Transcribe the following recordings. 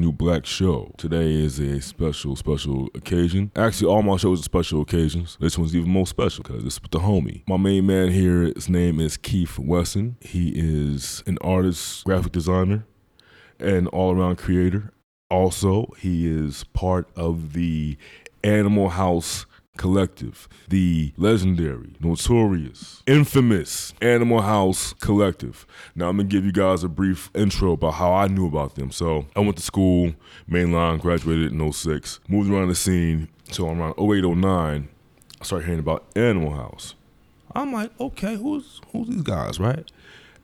New Black Show. Today is a special, special occasion. Actually, all my shows are special occasions. This one's even more special because it's with the homie. My main man here, his name is Keith Wesson. He is an artist, graphic designer, and all around creator. Also, he is part of the Animal House Collective, the legendary, notorious, infamous Animal House Collective. Now, I'm gonna give you guys a brief intro about how I knew about them. So, I went to school, mainline, graduated in 06, moved around the scene. So, around 08, 09, I started hearing about Animal House. I'm like, okay, who's who's these guys, right?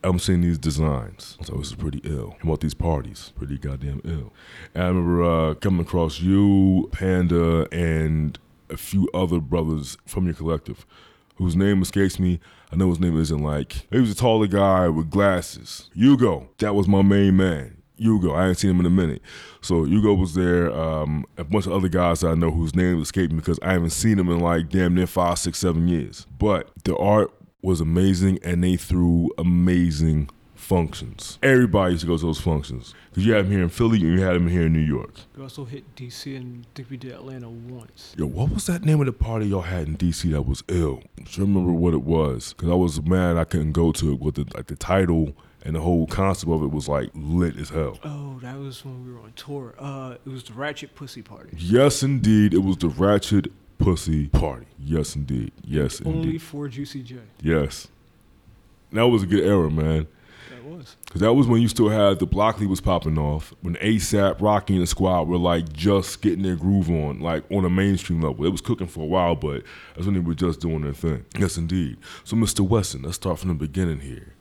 I'm seeing these designs. So this is pretty ill. About these parties, pretty goddamn ill. And I remember uh, coming across you, Panda, and a few other brothers from your collective, whose name escapes me. I know his name isn't like. He was a taller guy with glasses. Hugo. That was my main man. Hugo. I hadn't seen him in a minute. So Hugo was there. Um, a bunch of other guys I know whose names escape me because I haven't seen them in like damn near five, six, seven years. But the art was amazing and they threw amazing functions. Everybody used to go to those functions. Because you had them here in Philly and you had them here in New York. We also hit DC and I think we did Atlanta once. Yo, what was that name of the party y'all had in DC that was ill? I should remember what it was. Because I was mad I couldn't go to it with the, like the title and the whole concept of it was like lit as hell. Oh, that was when we were on tour. Uh, it was the Ratchet Pussy Party. Yes, indeed. It was the Ratchet Pussy Party. Yes, indeed. Yes, Only indeed. Only for Juicy J. Yes. That was a good era, man. Was. Because that was when you still had the Blockley was popping off, when ASAP, Rocky, and the squad were like just getting their groove on, like on a mainstream level. It was cooking for a while, but that's when they were just doing their thing. Yes, indeed. So, Mr. Wesson, let's start from the beginning here.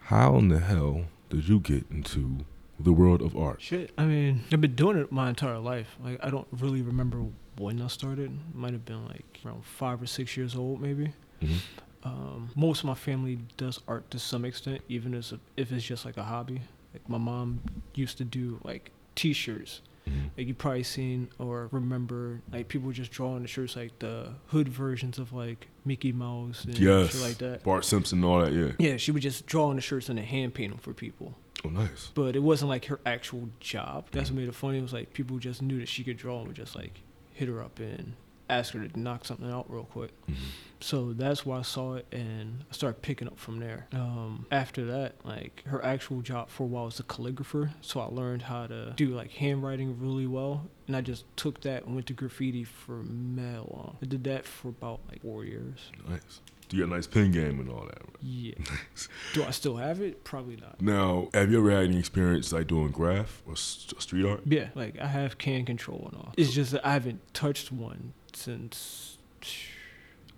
How in the hell did you get into the world of art? Shit. I mean, I've been doing it my entire life. Like, I don't really remember when I started. Might have been like around five or six years old, maybe. Mhm. Um, most of my family does art to some extent, even as a, if it's just like a hobby. Like my mom used to do like T-shirts. Mhm. Like you probably seen or remember like people just drawing the shirts like the hood versions of like Mickey Mouse and Yes. shit like that. Bart Simpson and all that, yeah. Yeah, she would just draw on the shirts and then hand paint them for people. Oh, nice. But it wasn't like her actual job. That's what made it funny. It was like people just knew that she could draw and would just like hit her up and ask her to knock something out real quick. Mhm. So that's why I saw it and I started picking up from there. Um, after that, like her actual job for a while was a calligrapher. So I learned how to do like handwriting really well. And I just took that and went to graffiti for mad long. I did that for about like four years. Nice. Do you got a nice pen game and all that. Right? Yeah. Do I still have it? Probably not. Now, have you ever had any experience like doing graph or s- street art? Yeah, like I have can control and all. It's just that I haven't touched one since was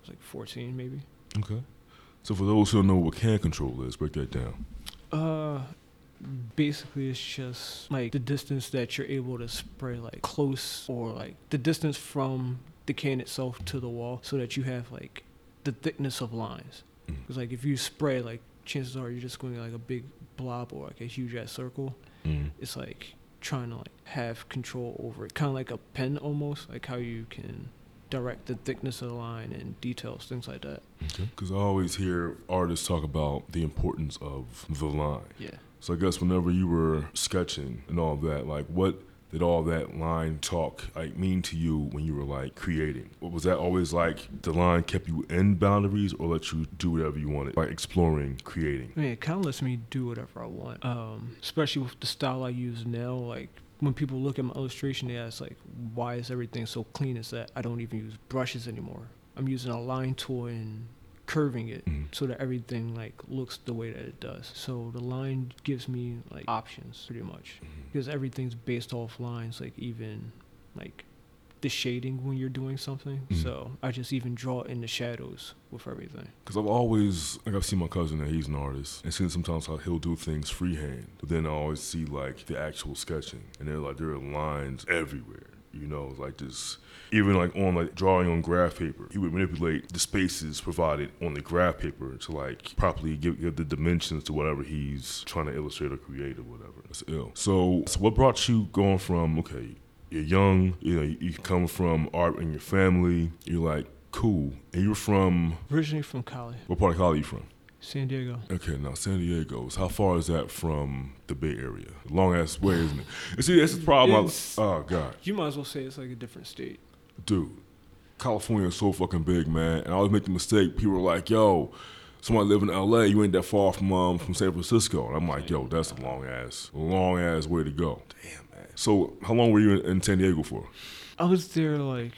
like 14 maybe. Okay. So for those who don't know what can control is, break that down. Uh basically it's just like the distance that you're able to spray like close or like the distance from the can itself to the wall so that you have like the thickness of lines. Mm. Cuz like if you spray like chances are you're just going to like a big blob or like a huge ass circle. Mm. it's like trying to like have control over it kind of like a pen almost like how you can direct the thickness of the line and details things like that Okay. Because I always hear artists talk about the importance of the line. yeah So I guess whenever you were sketching and all that, like what did all that line talk like mean to you when you were like creating? What was that always like the line kept you in boundaries or let you do whatever you wanted? Like exploring, creating. I mean, it kind of lets me do whatever I want um especially with the style I use now like when people look at my illustration they ask like why is everything so clean as that I don't even use brushes anymore I'm using a line tool and curving it Mhm. so that everything like looks the way that it does. So the line gives me like options pretty much because everything's based off lines like even like the shading when you're doing something. Mhm. So I just even draw in the shadows with everything. Because I've always, like, I've seen my cousin that he's an artist, and seen sometimes how he'll do things freehand, but then I always see like the actual sketching, and they're like there are lines everywhere. You know, like this, even like on like drawing on graph paper, he would manipulate the spaces provided on the graph paper to like properly give, give the dimensions to whatever he's trying to illustrate or create or whatever. That's ill. So, so what brought you going from okay, you're young, you know, you, come from art in your family, you're like cool, and you're from Originally from Cali, what part of Cali are you from? San Diego. Okay, now San Diego's. How far is that from the Bay Area? Long ass way, isn't it? And see, that's the problem. It's- oh God, You might as well say it's like a different state. dude, California is so fucking big, man. And I always make the mistake. People are like, "Yo, somebody live in L.A. You ain't that far from um, from San Francisco." And I'm like, "Yo, that's a long ass, long ass way to go." Damn. So, how long were you in, in San Diego for? I was there like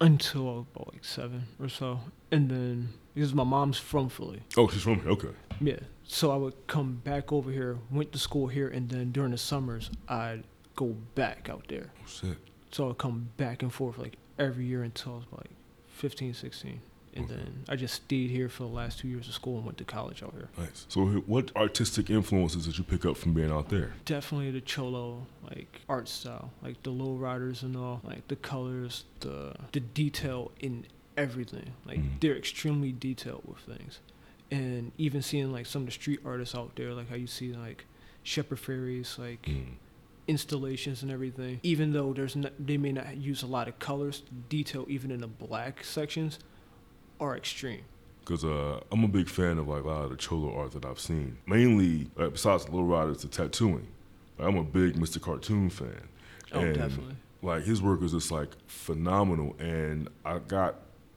until I was about like seven or so, and then because my mom's from Philly, Oh, she's from here. Okay. yeah. So I would come back over here, went to school here, and then during the summers I'd go back out there. Oh shit. So I'd come back and forth like every year until I was like 15, 16. And Okay. then I just stayed here for the last two years of school and went to college out here. Nice. So, what artistic influences did you pick up from being out there? Definitely the cholo like art style, like the low riders and all, like the colors, the the detail in everything. Like Mhm. they're extremely detailed with things, and even seeing like some of the street artists out there, like how you see like Shepard Fairey's, like Mm. installations and everything. Even though there's not, they may not use a lot of colors, detail even in the black sections are extreme. Cause uh, I'm a big fan of like a lot of the cholo art that I've seen. Mainly, like, besides Little Riders, the tattooing. Like, I'm a big Mr. Cartoon fan. Oh, And, definitely. Like his work is just like phenomenal, and I got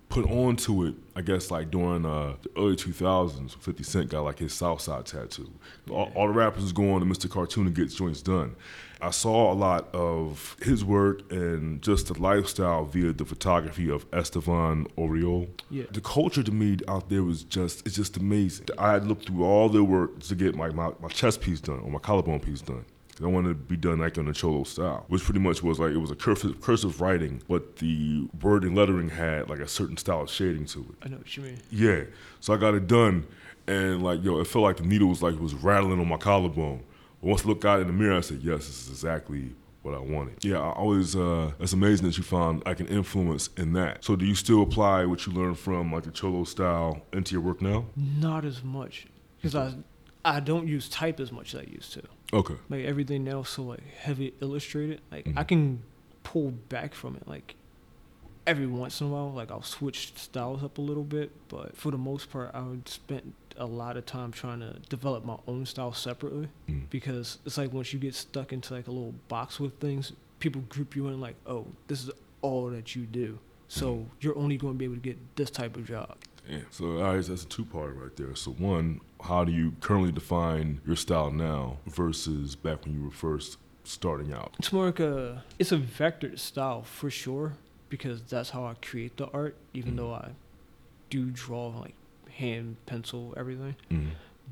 put onto it. I guess like during uh, the early 2000s, 50 Cent got like his Southside tattoo. All, all the rappers was going to Mr. Cartoon to get joints done. I saw a lot of his work and just the lifestyle via the photography of Estevan Oriol. Yeah. The culture to me out there was just it's just amazing. I had looked through all their work to get my, my, my chest piece done or my collarbone piece done. I wanted to be done like on the cholo style, which pretty much was like it was a cursive, cursive writing, but the word and lettering had like a certain style of shading to it. I know what you mean. Yeah, so I got it done, and like yo, it felt like the needle was like was rattling on my collarbone. But once I looked out in the mirror, I said, "Yes, this is exactly what I wanted." Yeah, I always uh, it's amazing that you found like an influence in that. So do you still apply what you learned from like the cholo style into your work now? Not as much because I I don't use type as much as I used to. Okay. Like everything now, is so like heavy illustrated. Like I Mhm. can pull back from it. Like every once in a while, like I'll switch styles up a little bit, but for the most part, I would spend a lot of time trying to develop my own style separately Mm. because it's like once you get stuck into like a little box with things, people group you in like, oh, this is all that you do. So Mhm. you're only going to be able to get this type of job. Yeah. So all right, that's a two part right there. So one, how do you currently define your style now versus back when you were first starting out? It's more like a it's a vectored style for sure because that's how I create the art. Even Mhm. though I do draw like hand, pencil, everything. Mm.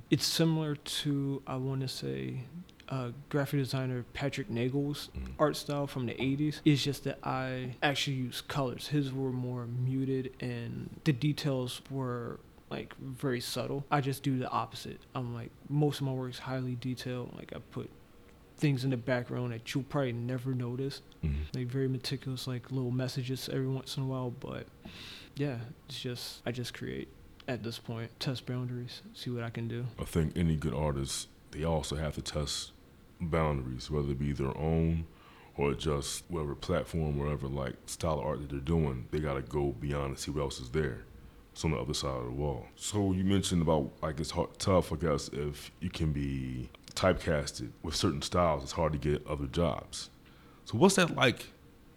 It's similar to I want to say uh, graphic designer Patrick Nagel's Mm. art style from the 80s. It's just that I actually use colors. His were more muted and the details were like very subtle. I just do the opposite. I'm like most of my work is highly detailed. Like I put things in the background that you'll probably never notice. Mm. Like very meticulous, like little messages every once in a while. But yeah, it's just I just create at this point, test boundaries, see what I can do. I think any good artist, they also have to test boundaries, whether it be their own or just whatever platform, whatever like style of art that they're doing. They gotta go beyond and see what else is there. It's on the other side of the wall. So you mentioned about like it's hard, tough, I guess, if you can be typecasted with certain styles. It's hard to get other jobs. So what's that like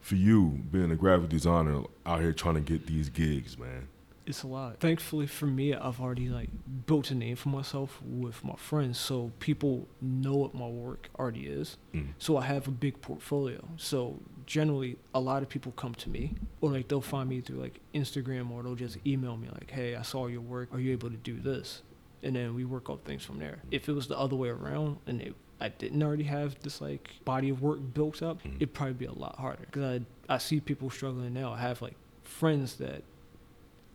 for you, being a graphic designer out here trying to get these gigs, man? It's a lot. Thankfully for me, I've already like built a name for myself with my friends, so people know what my work already is. Mm. So I have a big portfolio. So generally, a lot of people come to me, or like they'll find me through like Instagram, or they'll just email me like, "Hey, I saw your work. Are you able to do this?" And then we work out things from there. If it was the other way around, and it, I didn't already have this like body of work built up, Mhm. it'd probably be a lot harder. Because I I see people struggling now. I have like friends that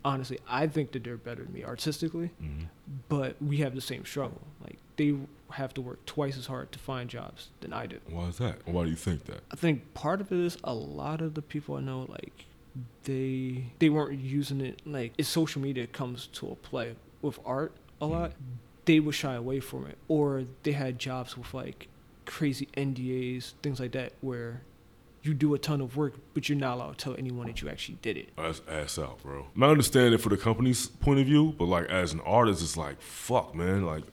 honestly I think that they're better than me artistically, Mm. but we have the same struggle. Like they have to work twice as hard to find jobs than I do. Why is that? Why do you think that? I think part of it is a lot of the people I know like they they weren't using it like if social media comes to a play with art a lot, they would shy away from it. Or they had jobs with like crazy NDAs, things like that where you do a ton of work, but you're not allowed to tell anyone that you actually did it. That's ass out, bro. I understand it for the company's point of view, but like as an artist, it's like fuck, man. Like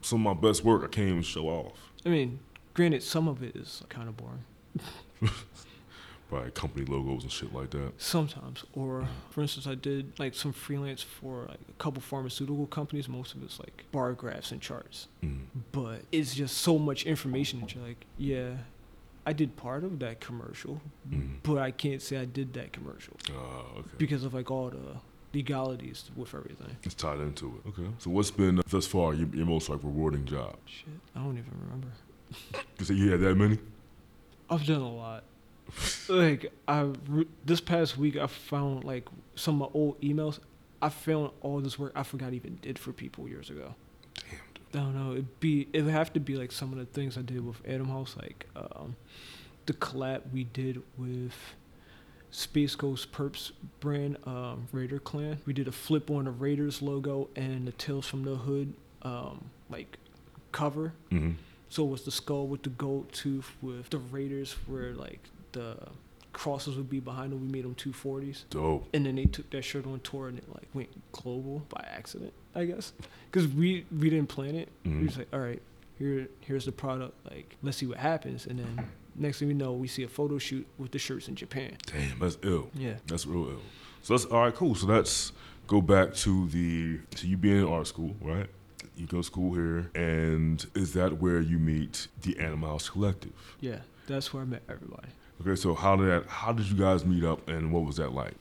some of my best work, I can't even show off. I mean, granted, some of it is kind of boring. Right, company logos and shit like that. Sometimes, or for instance, I did like some freelance for like a couple pharmaceutical companies. Most of it's like bar graphs and charts, Mm. but it's just so much information that you're like, yeah, I did part of that commercial, Mm. but I can't say I did that commercial Uh, okay. because of like all the legalities with everything. It's tied into it. Okay. So what's been thus far your, your most like rewarding job? Shit, I don't even remember. You say you had that many? I've done a lot. like I re- this past week, I found like some of my old emails. I found all this work I forgot I even did for people years ago. I don't know. It'd be it would have to be like some of the things I did with Animal House, like um, the collab we did with SpaceGhostPurrp's brand um, Raider Klan. We did a flip on the Raiders logo and the Tales from the Hood um, like cover. Mm-hmm. So it was the skull with the gold tooth with the Raiders where like the crosses would be behind them. We made them 240s. Dope. And then they took that shirt on tour and it like went global by accident, I guess. Because we we didn't plan it. We Mhm. was like, all right, here here's the product. Like let's see what happens. And then next thing we know, we see a photo shoot with the shirts in Japan. Damn, that's ill. Yeah. That's real ill. So that's all right. Cool. So let's go back to the to you being in art school, right? You go to school here, and is that where you meet the Animal House Collective? Yeah. That's where I met everybody. Okay, so how did that? How did you guys meet up, and what was that like?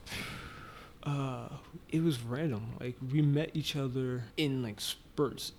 Uh, it was random. Like we met each other in like spurts.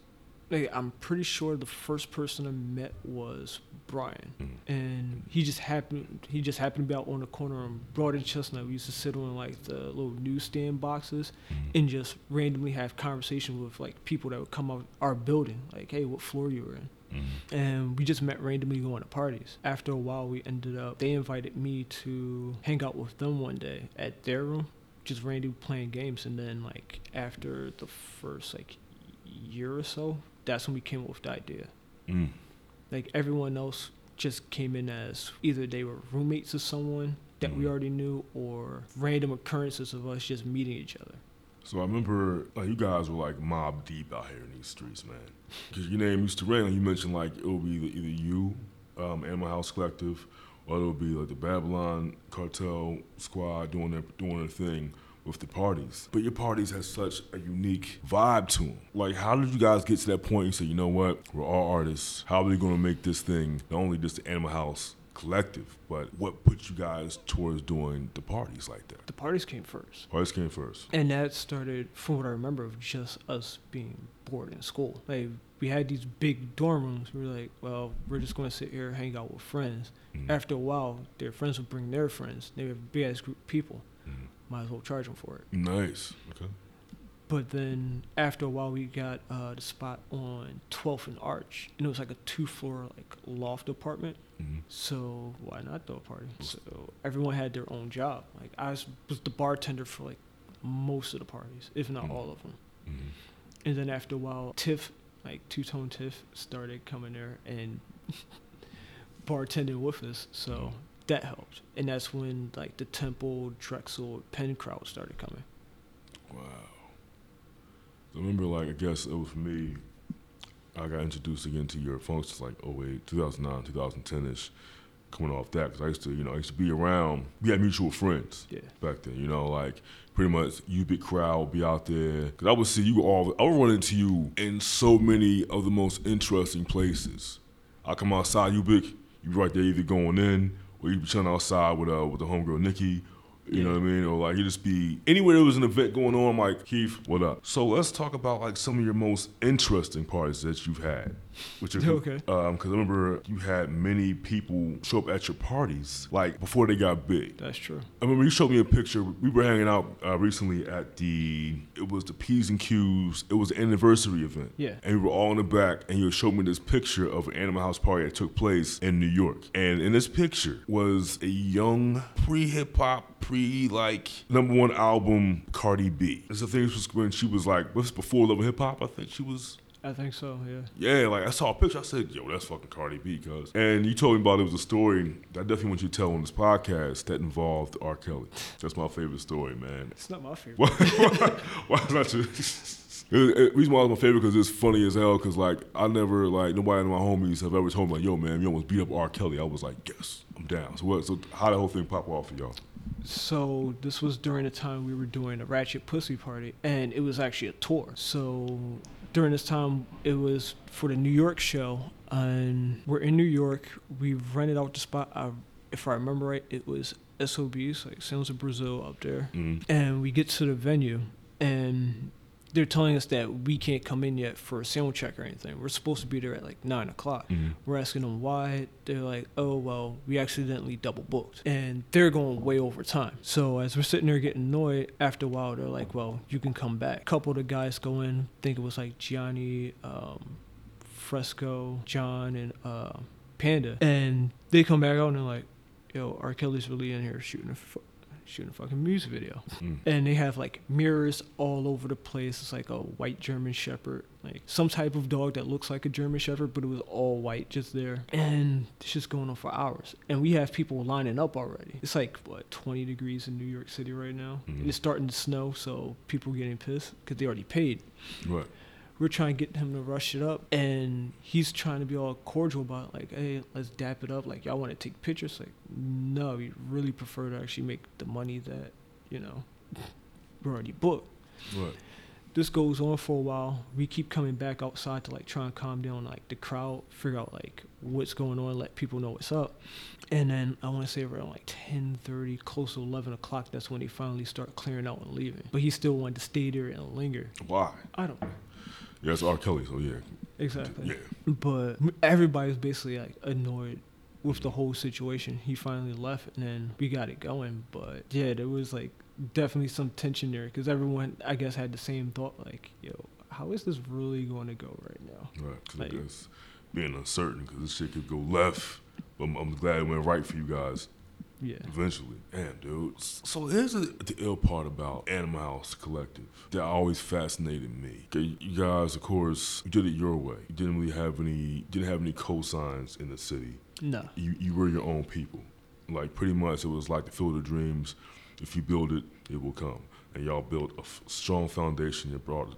Like I'm pretty sure the first person I met was Brian, Mm. and he just happened. He just happened to be out on the corner on Broad and Chestnut. We used to sit on like the little newsstand boxes and just randomly have conversation with like people that would come out our building. Like, hey, what floor you were in? Mm. and we just met randomly going to parties. After a while, we ended up. They invited me to hang out with them one day at their room, just randomly playing games. And then, like after the first like year or so, that's when we came up with the idea. Mm. Like everyone else just came in as either they were roommates of someone that we Mhm. already knew, or random occurrences of us just meeting each other. So I remember like you guys were like mob deep out here in these streets, man. Because your name used to ring. Like you mentioned like it would be either, either you, um, Animal House Collective, or it would be like the Babylon Cartel Squad doing their doing their thing with the parties. But your parties had such a unique vibe to them. Like, how did you guys get to that point? You say, you know what? We're all artists. How are we going to make this thing not only just the Animal House Collective, but what put you guys towards doing the parties like that? The parties came first. Parties came first. And that started, from what I remember, of just us being bored in school. Like we had these big dorm rooms. We were like, well, we're just going to sit here, hang out with friends. Mhm. After a while, their friends would bring their friends. They were a big ass group of people. Mhm. Might as well charge them for it. Nice. Okay. But then after a while, we got uh, the spot on 12th and Arch, and it was like a two-floor like loft apartment. Mhm. So why not throw a party? So everyone had their own job. Like I was, was the bartender for like most of the parties, if not Mhm. all of them. Mhm. And then after a while, Tiff, like Two Tone Tiff, started coming there and bartending with us. So Mhm. that helped. And that's when like the Temple, Drexel, Penn crowd started coming. Wow. I remember, like, I guess it was for me, I got introduced again to your functions like 08, 2009, 2010 ish, coming off that. Because I used to, you know, I used to be around, we had mutual friends Yeah. back then, you know, like, pretty much you big crowd would be out there. Because I would see you all, I would run into you in so many of the most interesting places. I come outside, you big, you right there either going in or you be chilling outside with uh with the homegirl Nikki. You know what I mean? Or like you just be anywhere there was an event going on, I'm like, Keith, what up? So let's talk about like some of your most interesting parties that you've had. Which are Okay. Um, because I remember you had many people show up at your parties, like before they got big. That's true. I remember you showed me a picture. We were hanging out uh, recently at the, it was the P's and Q's. It was an anniversary event. Yeah. And we were all in the back, and you showed me this picture of an Animal House party that took place in New York. And in this picture was a young, pre hip hop, pre like number one album Cardi B. This is the thing was when she was like, was before Love Hip Hop? I think she was I think so. Yeah. Yeah, like I saw a picture. I said, "Yo, that's fucking Cardi B." Cause, and you told me about it was a story that I definitely want you to tell on this podcast that involved R. Kelly. That's my favorite story, man. It's not my favorite. Why, why, why is that? your- It- it- reason why it's my favorite because it's funny as hell. Because like I never like nobody in my homies have ever told me like, "Yo, man, you almost beat up R. Kelly." I was like, "Yes, I'm down." So what? So how the whole thing pop off for y'all? So this was during the time we were doing a Ratchet Pussy Party, and it was actually a tour. So during this time, it was for the New York show, and we're in New York. We rented out the spot. I, if I remember right, it was SOBs, like Sounds of Brazil, up there. Mm. And we get to the venue, and they're telling us that we can't come in yet for a sound check or anything. We're supposed to be there at like nine o'clock. Mhm. We're asking them why. They're like, oh, well, we accidentally double booked. And they're going way over time. So as we're sitting there getting annoyed, after a while, they're like, well, you can come back. A couple of the guys go in, think it was like Gianni, um, Fresco, John, and uh, Panda. And they come back out and they're like, yo, R. Kelly's really in here shooting shooting a fucking music video Mm. and they have like mirrors all over the place. It's like a white German Shepherd, like some type of dog that looks like a German Shepherd, but it was all white just there. And it's just going on for hours. And we have people lining up already. It's like what 20 degrees in New York City right now, Mhm. and it's starting to snow, so people are getting pissed because they already paid. Right. We're trying to get him to rush it up, and he's trying to be all cordial about it, like, hey, let's dap it up. Like, y'all want to take pictures? Like, no, we really prefer to actually make the money that, you know, we're already booked. Right. This goes on for a while. We keep coming back outside to like try and calm down like the crowd, figure out like what's going on, let people know what's up. And then I want to say around like 10:30, close to 11 o'clock, that's when they finally start clearing out and leaving. But he still wanted to stay there and linger. Why? I don't Yeah, it's R. Kelly. So yeah. exactly. Yeah. But everybody was basically like annoyed with the whole situation. He finally left, and then we got it going. But yeah, there was like definitely some tension there because everyone, I guess, had the same thought like, yo, how is this really going to go right now? Right. Because Like- I guess being uncertain because this shit could go left. But I'm, I'm glad it went right for you guys. Yeah. Eventually. Damn, dude. So here's the, the ill part about Animal House Collective that always fascinated me. 'Kay, You guys, of course, you did it your way. You didn't really have any, didn't have any cosigns in the city. No. You you were your own people. Like pretty much, it was like the field of dreams. If you build it, it will come. And y'all built a f- strong foundation. You brought,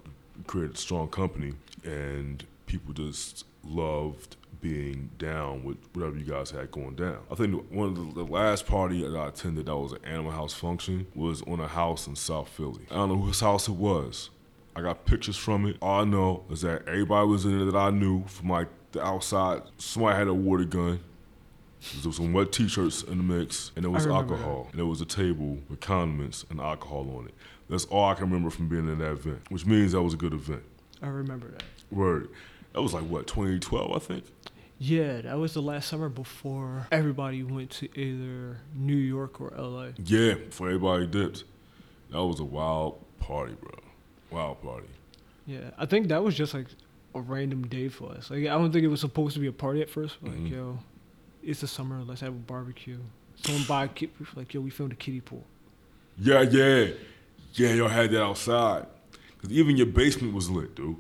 created a strong company, and people just loved being down with whatever you guys had going down. I think one of the, the last party that I attended that was an Animal House function was on a house in South Philly. I don't know whose house it was. I got pictures from it. All I know is that everybody was in it that I knew from like the outside. Somebody had a water gun. There was some wet t-shirts in the mix, and there was alcohol. And there was a table with condiments and alcohol on it. That's all I can remember from being in that event, which means that was a good event. I remember that. Word. That was like what 2012, I think. Yeah, that was the last summer before everybody went to either New York or LA. Yeah, before everybody dipped. That was a wild party, bro. Wild party. Yeah, I think that was just like a random day for us. Like I don't think it was supposed to be a party at first. Like Mhm. yo, it's the summer. Let's have a barbecue. Someone buy a kid. Like yo, we filmed a kiddie pool. Yeah, yeah, yeah. Y'all had that outside, cause even your basement was lit, dude.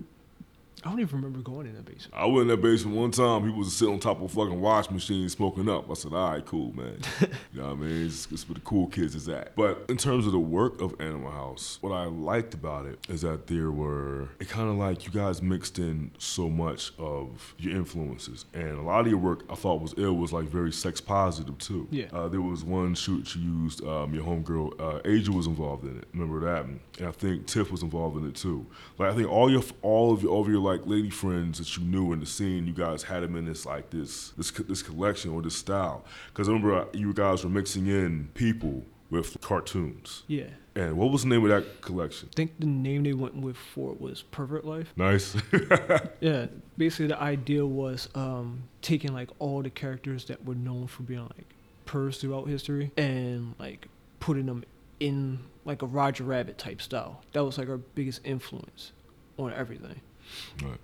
I don't even remember going in that basement. I went in that basement one time. People was sitting on top of a fucking wash machine smoking up. I said, "All right, cool, man." you know what I mean? It's, it's where the cool kids is at. But in terms of the work of Animal House, what I liked about it is that there were it kind of like you guys mixed in so much of your influences, and a lot of your work I thought was ill was like very sex positive too. Yeah. Uh, there was one shoot you used. Um, your homegirl uh, Asia was involved in it. Remember that? And I think Tiff was involved in it too. Like I think all your all of your of your like lady friends that you knew in the scene, you guys had them in this like this this this collection or this style. Because I remember uh, you guys were mixing in people with cartoons. Yeah, And what was the name of that collection? I think the name they went with for it was Pervert Life. Nice. Yeah, basically the idea was um, taking like all the characters that were known for being like pervs throughout history and like putting them in like a Roger Rabbit type style. That was like our biggest influence on everything. Right.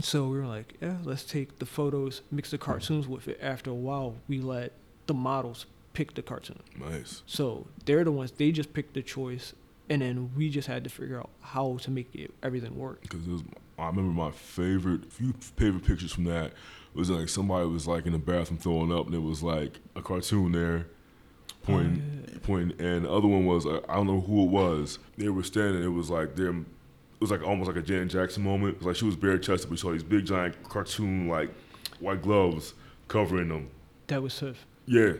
So we were like, yeah, let's take the photos, mix the cartoons with it. After a while, we let the models pick the cartoon. Nice. So they're the ones they just picked the choice, and then we just had to figure out how to make it everything work. Because I remember my favorite few favorite pictures from that was like somebody was like in the bathroom throwing up, and it was like a cartoon there, pointing, Oh, yeah. pointing, and the other one was uh, I don't know who it was. They were standing. It was like them. It was like almost like a Janet Jackson moment. It was like she was bare chested, but saw these big giant cartoon like white gloves covering them. That was Tiff. Yeah,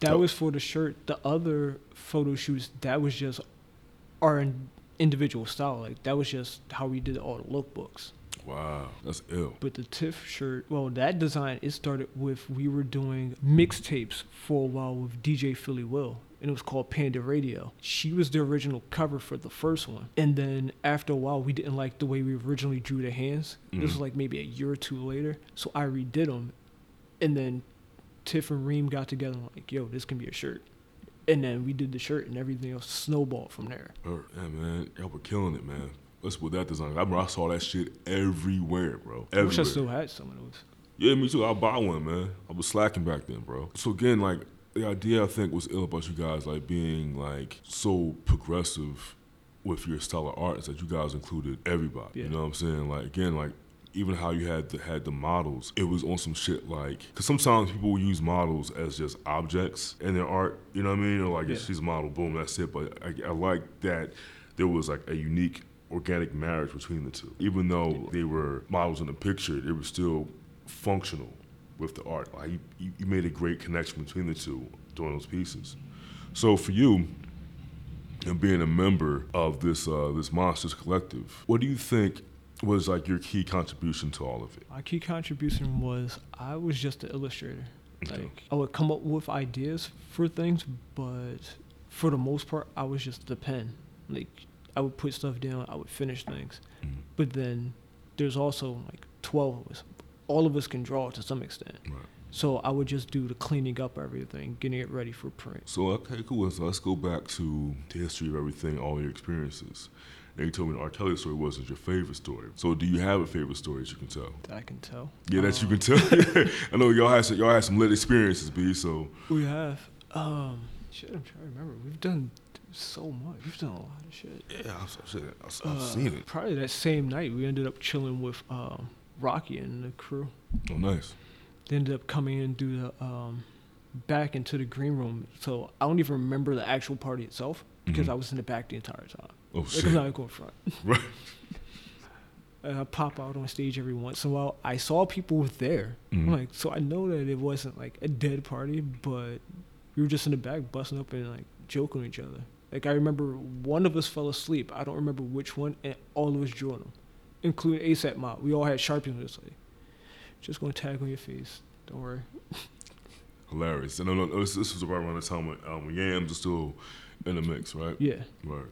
That Oh. was for the shirt. The other photo shoots, that was just our individual style. Like that was just how we did all the lookbooks. wow, that's ill. But the Tiff shirt, well, that design it started with we were doing mixtapes for a while with DJ Philly Will, and it was called Panda Radio. She was the original cover for the first one, and then after a while, we didn't like the way we originally drew the hands. This was like maybe a year or two later, so I redid them, and then Tiff and Reem got together and like, yo, this can be a shirt. And then we did the shirt and everything else snowballed from there. Er, Yeah, man, y'all were killing it, man. That's with that design. I remember I saw that shit everywhere, bro. I wish I still had some of those. Yeah, me too. I'll buy one, man. I was slacking back then, bro. So again, like the idea I think was ill about you guys, like being like so progressive with your style of art is that you guys included everybody. You know what I'm saying? Like again, like even how you had the had the models, it was on some shit like because sometimes people use models as just objects in their art. You know what I mean? Or like Yeah. she's a model, boom, that's it. But I, I like that there was like a unique organic marriage between the two. Even though they were models in the picture, they were still functional with the art. Like you, you, made a great connection between the two during those pieces. So for you, and being a member of this uh, this Monsters Collective, what do you think was like your key contribution to all of it? My key contribution was I was just an illustrator. Okay. Like I would come up with ideas for things, but for the most part, I was just the pen. Like I would put stuff down, I would finish things. Mhm. But then there's also like 12 of us. All of us can draw to some extent. Right. So I would just do the cleaning up everything, getting it ready for print. So okay, cool. So let's go back to the history of everything, all your experiences. Now you told me the R. Kelly story wasn't your favorite story. So do you have a favorite story that you can tell? That I can tell. Yeah, that you Um, can tell. I know y'all had some, y'all had some lit experiences, B. So We have. Um, shit, I'm trying to remember. We've done so much. We've done a lot of shit. yeah, I've, I've, I've, Uh, seen it. Probably that same night, we ended up chilling with um, Rocky and the crew. Oh, nice. They ended up coming in through the um, back into the green room. So I don't even remember the actual party itself because Mhm. I was in the back the entire time. Oh Like, shit. I'm not going front. Right. And I pop out on stage every once in a while. I saw people there. Mhm. Like, so I know that it wasn't like a dead party, but we were just in the back busting up and like joking with each other. Like I remember one of us fell asleep. I don't remember which one, and all of us joined him, including ASAP Mob. We all had sharpies with us. Like, just gonna tag on your face. Don't worry. Hilarious. And I know this, this was right around the time when, um, when Yams was still in the mix, right? Yeah, Right.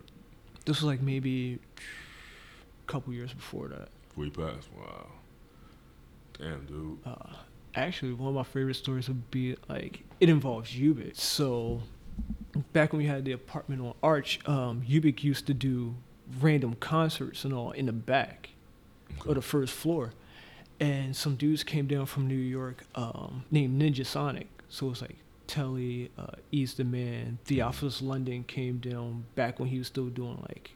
this was like maybe a couple years before that. Before he passed. Wow. Damn, dude. Uh, actually, one of my favorite stories would be like it involves Ubiq. So back when we had the apartment on Arch, um, Ubiq used to do random concerts and all in the back or the first floor. And some dudes came down from New York um, named Ninjasonik. So it was like Telly, uh, East the Man, Theophilus London came down back when he was still doing like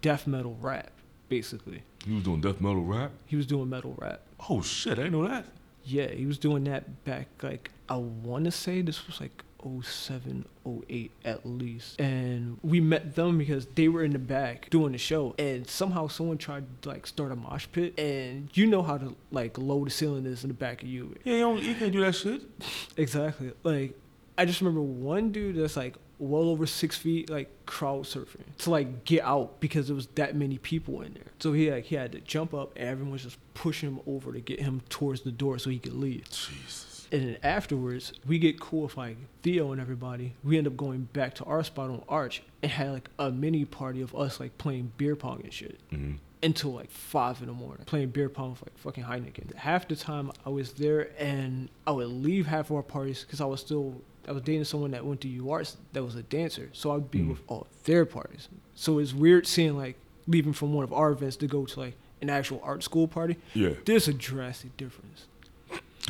death metal rap, basically. He was doing death metal rap. He was doing metal rap. Oh shit! I didn't know that. Yeah, he was doing that back like I want to say this was like 07, 08 at least. And we met them because they were in the back doing the show and somehow someone tried to like start a mosh pit and you know how to like low the ceiling is in the back of you. Yeah, you, don't, you can't do that shit. Exactly. Like I just remember one dude that's like well over six feet, like crowd surfing to like get out because there was that many people in there. So he like he had to jump up, and everyone was just pushing him over to get him towards the door so he could leave. Jesus. And then afterwards, we get cool with like Theo and everybody. We end up going back to our spot on Arch and had like a mini party of us like playing beer pong and shit hmm until like five in the morning, playing beer pong with like fucking Heineken. Half the time I was there, and I would leave half of our parties because I was still I was dating someone that went to UArts that was a dancer, so I'd be Mhm. with all their parties. So it's weird seeing like leaving from one of our events to go to like an actual art school party. Yeah. There's a drastic difference.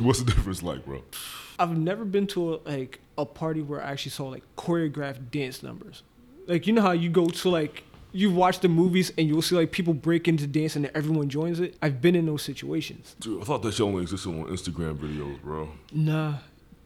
What's the difference like, bro? I've never been to a, like a party where I actually saw like choreographed dance numbers. Like you know how you go to like you watch the movies and you'll see like people break into dance and everyone joins it. I've been in those situations. Dude, I thought that shit only existed on Instagram videos, bro. Nah,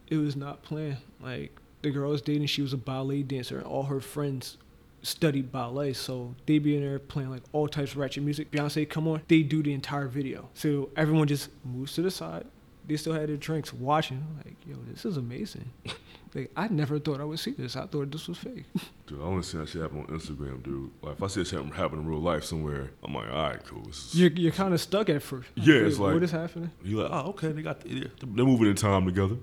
it was not planned. Like the girl I was dating, she was a ballet dancer, and all her friends studied ballet, so they be in there playing like all types of ratchet music. Beyonce, come on, they do the entire video. So everyone just moves to the side. They still had their drinks, watching. Like, yo, this is amazing. like, I never thought I would see this. I thought this was fake. Dude, I only see that shit happen on Instagram, dude. Like, if I see that shit happen in real life somewhere, I'm like, all right, cool. Is- You're, you're kind of stuck at first. Yeah, it's like- what is happening? You're like, oh, okay, they got, the, they're moving in time together.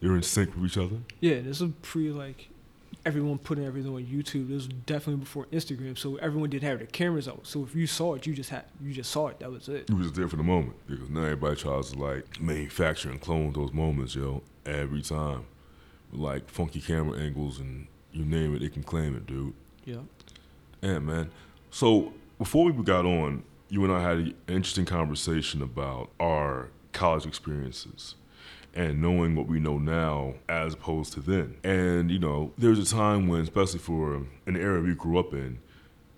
They're in sync with each other. Yeah, this is pre like everyone putting everything on YouTube. This was definitely before Instagram, so everyone did have their cameras out. So if you saw it, you just had you just saw it. That was it. You was there for the moment because now everybody tries to like manufacture and clone those moments, yo, every time. Like funky camera angles and you name it, they can claim it, dude. Yeah. Yeah, man. So before we got on, you and I had an interesting conversation about our college experiences and knowing what we know now as opposed to then. And you know, there was a time when, especially for an era we grew up in,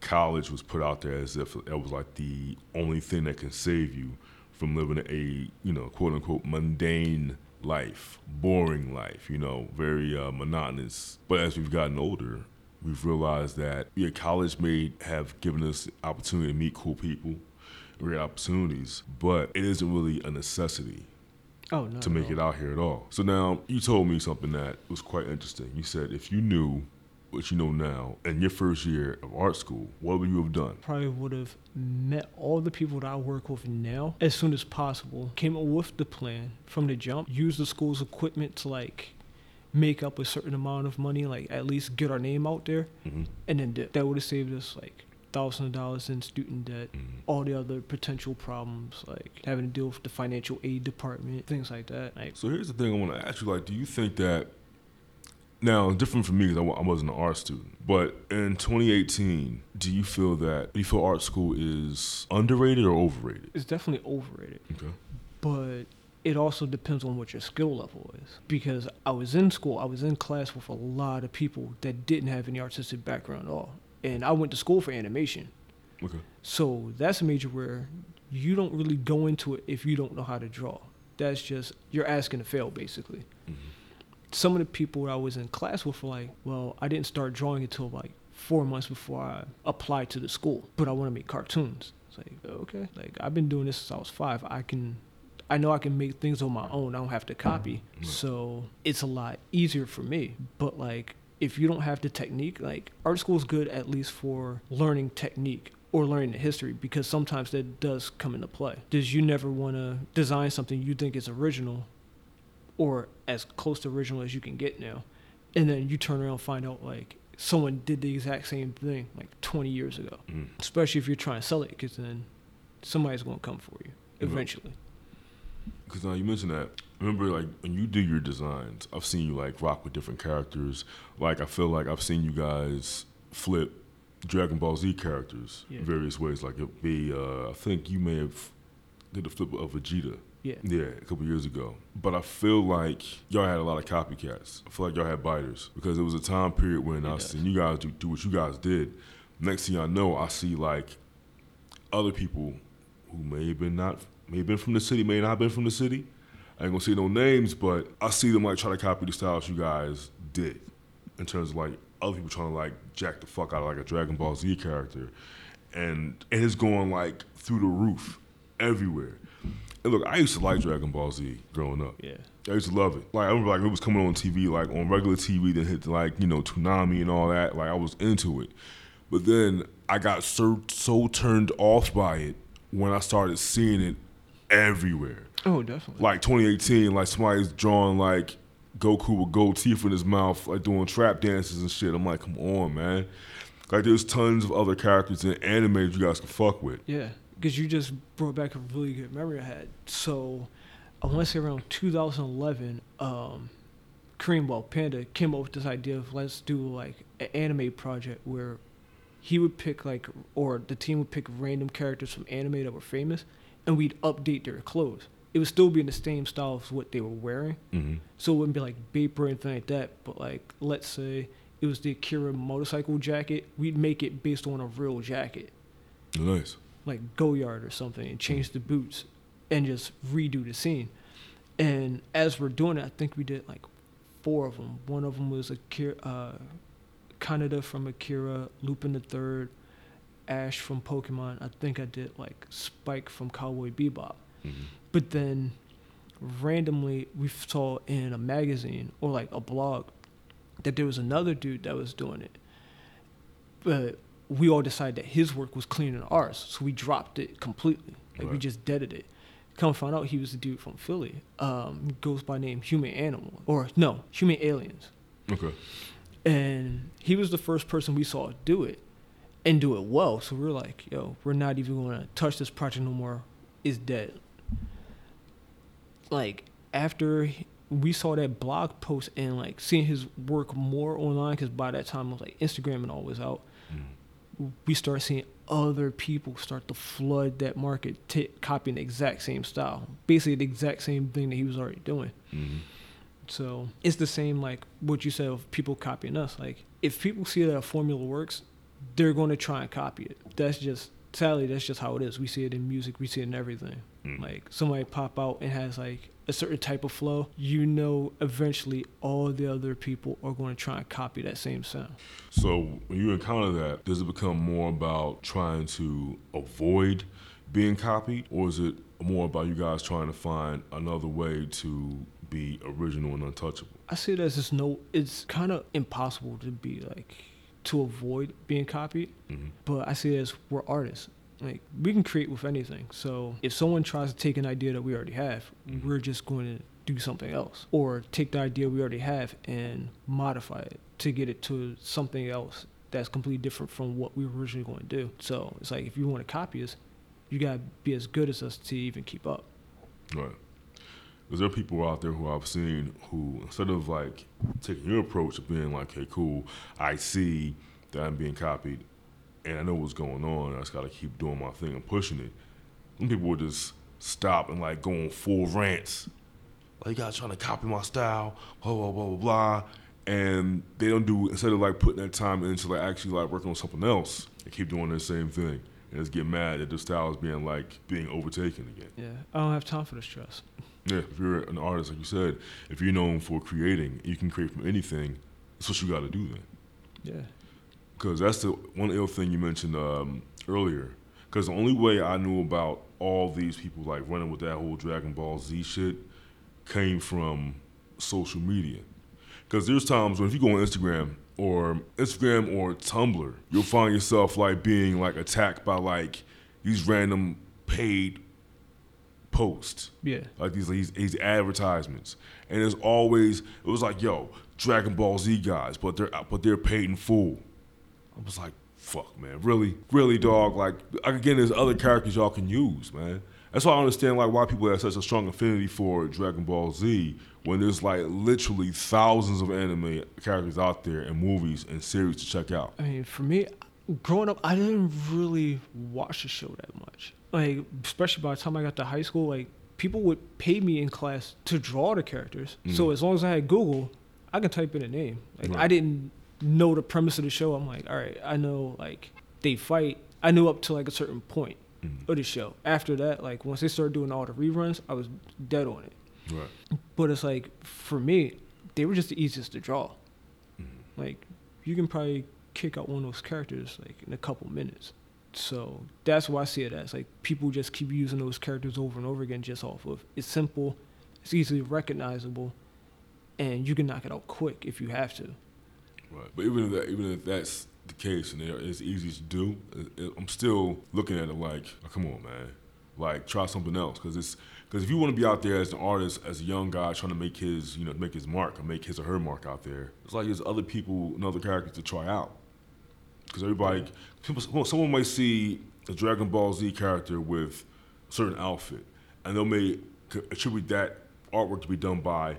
college was put out there as if it was like the only thing that can save you from living a you know quote unquote mundane life, boring life, you know, very uh, monotonous. But as we've gotten older, we've realized that yeah, college may have given us opportunity to meet cool people, great opportunities, but it isn't really a necessity Oh no. to make it out here at all. So now you told me something that was quite interesting. You said if you knew what you know now in your first year of art school, what would you have done? Probably would have met all the people that I work with now as soon as possible. Came up with the plan from the jump. Used the school's equipment to like make up a certain amount of money, like at least get our name out there, Mm-hmm. and then dip. that would have saved us like thousand of dollars in student debt. Mm-hmm. all the other potential problems like having to deal with the financial aid department, things like that. Like, So here's the thing I want to ask you: like, do you think that now different for me because I, I wasn't an art student, but in 2018, do you feel that do you feel art school is underrated or overrated? it's definitely overrated, Okay. but it also depends on what your skill level is. Because I was in school, I was in class with a lot of people that didn't have any artistic background at all, and I went to school for animation. Okay. So that's a major where you don't really go into it if you don't know how to draw. That's just you're asking to fail basically. Mhm. Some of the people I was in class with were like, "Well, I didn't start drawing until like four months before I applied to the school, but I want to make cartoons." It's like, okay, like I've been doing this since I was five. I can, I know I can make things on my own. I don't have to copy, Right. so it's a lot easier for me. But like, if you don't have the technique, like art school is good at least for learning technique or learning the history because sometimes that does come into play. Does you never want to design something you think is original or as close to original as you can get now, and then you turn around and find out like someone did the exact same thing like 20 years ago. Mm. Especially if you're trying to sell it, because then somebody's going to come for you eventually. Because now you mentioned that. Remember, like when you do your designs, I've seen you like rock with different characters. Like I feel like I've seen you guys flip Dragon Ball Z characters Yeah. in various ways. Like it be, uh, I think you may have did a flip of Vegeta. Yeah. Yeah, a couple years ago. But I feel like y'all had a lot of copycats. I feel like y'all had biters because it was a time period when It I does. seen you guys do, do what you guys did. Next thing I know, I see like other people who may have been not may have been from the city, may not have been from the city. I ain't gonna say no names, but I see them like try to copy the styles you guys did in terms of like other people trying to like jack the fuck out of like a Dragon Ball Z character, and and it's going like through the roof everywhere. And look, I used to like Dragon Ball Z growing up. Yeah. I used to love it. Like I remember, like it was coming on TV, like on regular TV, then hit like you know Toonami and all that. Like I was into it, but then I got so so turned off by it when I started seeing it everywhere. Oh, definitely. Like 2018, like somebody's drawing like Goku with gold teeth in his mouth, like doing trap dances and shit. I'm like, come on, man. Like there's tons of other characters in anime that you guys can fuck with. Yeah, because you just brought back a really good memory I had. So, I want to say around 2011, um, Kareem Ball Panda came up with this idea of let's do like an anime project where he would pick like, or the team would pick random characters from anime that were famous, and we'd update their clothes. It would still be in the same style as what they were wearing, Mm-hmm. so it wouldn't be like Bape or anything like that. But like, let's say it was the Akira motorcycle jacket. We'd make it based on a real jacket, Nice. like Goyard or something, and change the boots and just redo the scene. And as we're doing it, I think we did like four of them. One of them was Akira, uh, Kaneda from Akira, Lupin the Third, Ash from Pokemon. I think I did like Spike from Cowboy Bebop. hmm But then randomly we saw in a magazine or like a blog that there was another dude that was doing it. But we all decided that his work was cleaner than ours. So we dropped it completely. Like we just deaded it. Come find out he was a dude from Philly. Um, goes by name Human Animal. Or no, Human Aliens. Okay. And he was the first person we saw do it and do it well. So we're like, yo, we're not even going to touch this project no more. It's dead. Like, after we saw that blog post and like seeing his work more online, because by that time, it was like Instagram and all was out, Mhm. we started seeing other people start to flood that market, t- copying the exact same style. Basically, the exact same thing that he was already doing. Mhm. So it's the same like what you said of people copying us. Like if people see that a formula works, they're going to try and copy it. That's just sadly that's just how it is. We see it in music, we see it in everything. Mhm. Like somebody pop out and has like a certain type of flow, you know eventually all the other people are going to try and copy that same sound. So when you encounter that, does it become more about trying to avoid being copied, or is it more about you guys trying to find another way to be original and untouchable? I see it as just no it's kind of impossible to be like to avoid being copied. hmm but I see it as we're artists. Like we can create with anything. So if someone tries to take an idea that we already have, Mhm. we're just going to do something else, or take the idea we already have and modify it to get it to something else that's completely different from what we were originally going to do. So it's like if you want to copy us, you gotta be as good as us to even keep up. Right. Because there are people out there who I've seen who, instead of like taking your approach of being like, hey, cool, I see that I'm being copied and I know what's going on, I just got to keep doing my thing and pushing it. Some people would just stop and like go on full rants. Like, you guys trying to copy my style, blah, blah, blah, blah, blah. And they don't do, instead of like putting that time into like actually like working on something else, they keep doing the same thing. And just get mad that their style is being like being overtaken again. Yeah, I don't have time for the stress. Yeah, if you're an artist, like you said, if you're known for creating, you can create from anything. That's what you got to do then. Yeah, Because that's the one ill thing you mentioned um, earlier. Because the only way I knew about all these people like running with that whole Dragon Ball Z shit came from social media. Because there's times when if you go on Instagram or Instagram or Tumblr, you'll find yourself like being like attacked by like these random paid posts yeah, like these these, these advertisements, and it's always it was like yo Dragon Ball Z guys, but they're but they're paid in full. I was like, fuck man, really, really dog. Like again, there's other characters y'all can use, man. That's why I understand like why people have such a strong affinity for Dragon Ball Z when there's like literally thousands of anime characters out there and movies and series to check out. I mean, for me, growing up, I didn't really watch the show that much. Like, especially by the time I got to high school, like people would pay me in class to draw the characters. So Mm. as long as I had Google, I could type in a name. Like, Right. I didn't know the premise of the show. I'm like, all right, I know like they fight. I knew up to like a certain point Mhm. of the show. After that, like once they started doing all the reruns, I was dead on it. Right. But it's like for me, they were just the easiest to draw. Mhm. Like you can probably kick out one of those characters like in a couple minutes. So that's why I see it as like people just keep using those characters over and over again just off of it's simple, it's easily recognizable, and you can knock it out quick if you have to. Right, but even if that, even if that's the case and it's easy to do, I'm still looking at it like, oh, come on, man, like try something else, because it's because if you want to be out there as an artist, as a young guy trying to make his, you know, make his mark or make his or her mark out there, it's like there's other people and other characters to try out, because everybody, people, someone might see a Dragon Ball Z character with a certain outfit, and they'll may attribute that artwork to be done by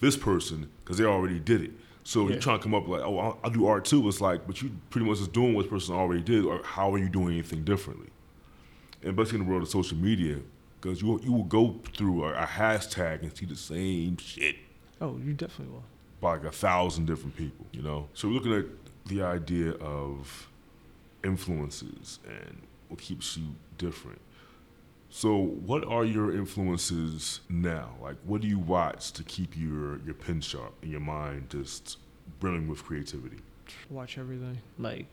this person because they already did it. So Yeah. you're trying to come up like, oh, I'll, I'll do art too. It's like, but you pretty much just doing what this person already did, or how are you doing anything differently? And especially in the world of social media, because you you will go through a, a hashtag and see the same shit. Oh, you definitely will. by like a thousand different people, you know? So we're looking at the idea of influences and what keeps you different. So, what are your influences now? Like, what do you watch to keep your, your pen sharp and your mind just brimming with creativity? Watch everything. Like,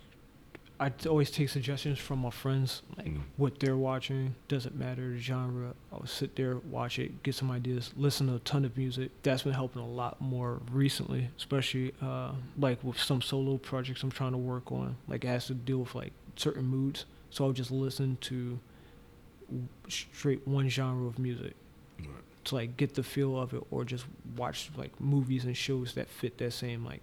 I always take suggestions from my friends, like Mm. what they're watching. Doesn't matter the genre. I'll sit there, watch it, get some ideas, listen to a ton of music. That's been helping a lot more recently, especially uh, like with some solo projects I'm trying to work on. Like it has to deal with like certain moods, so I'll just listen to straight one genre of music Right. to like get the feel of it, or just watch like movies and shows that fit that same like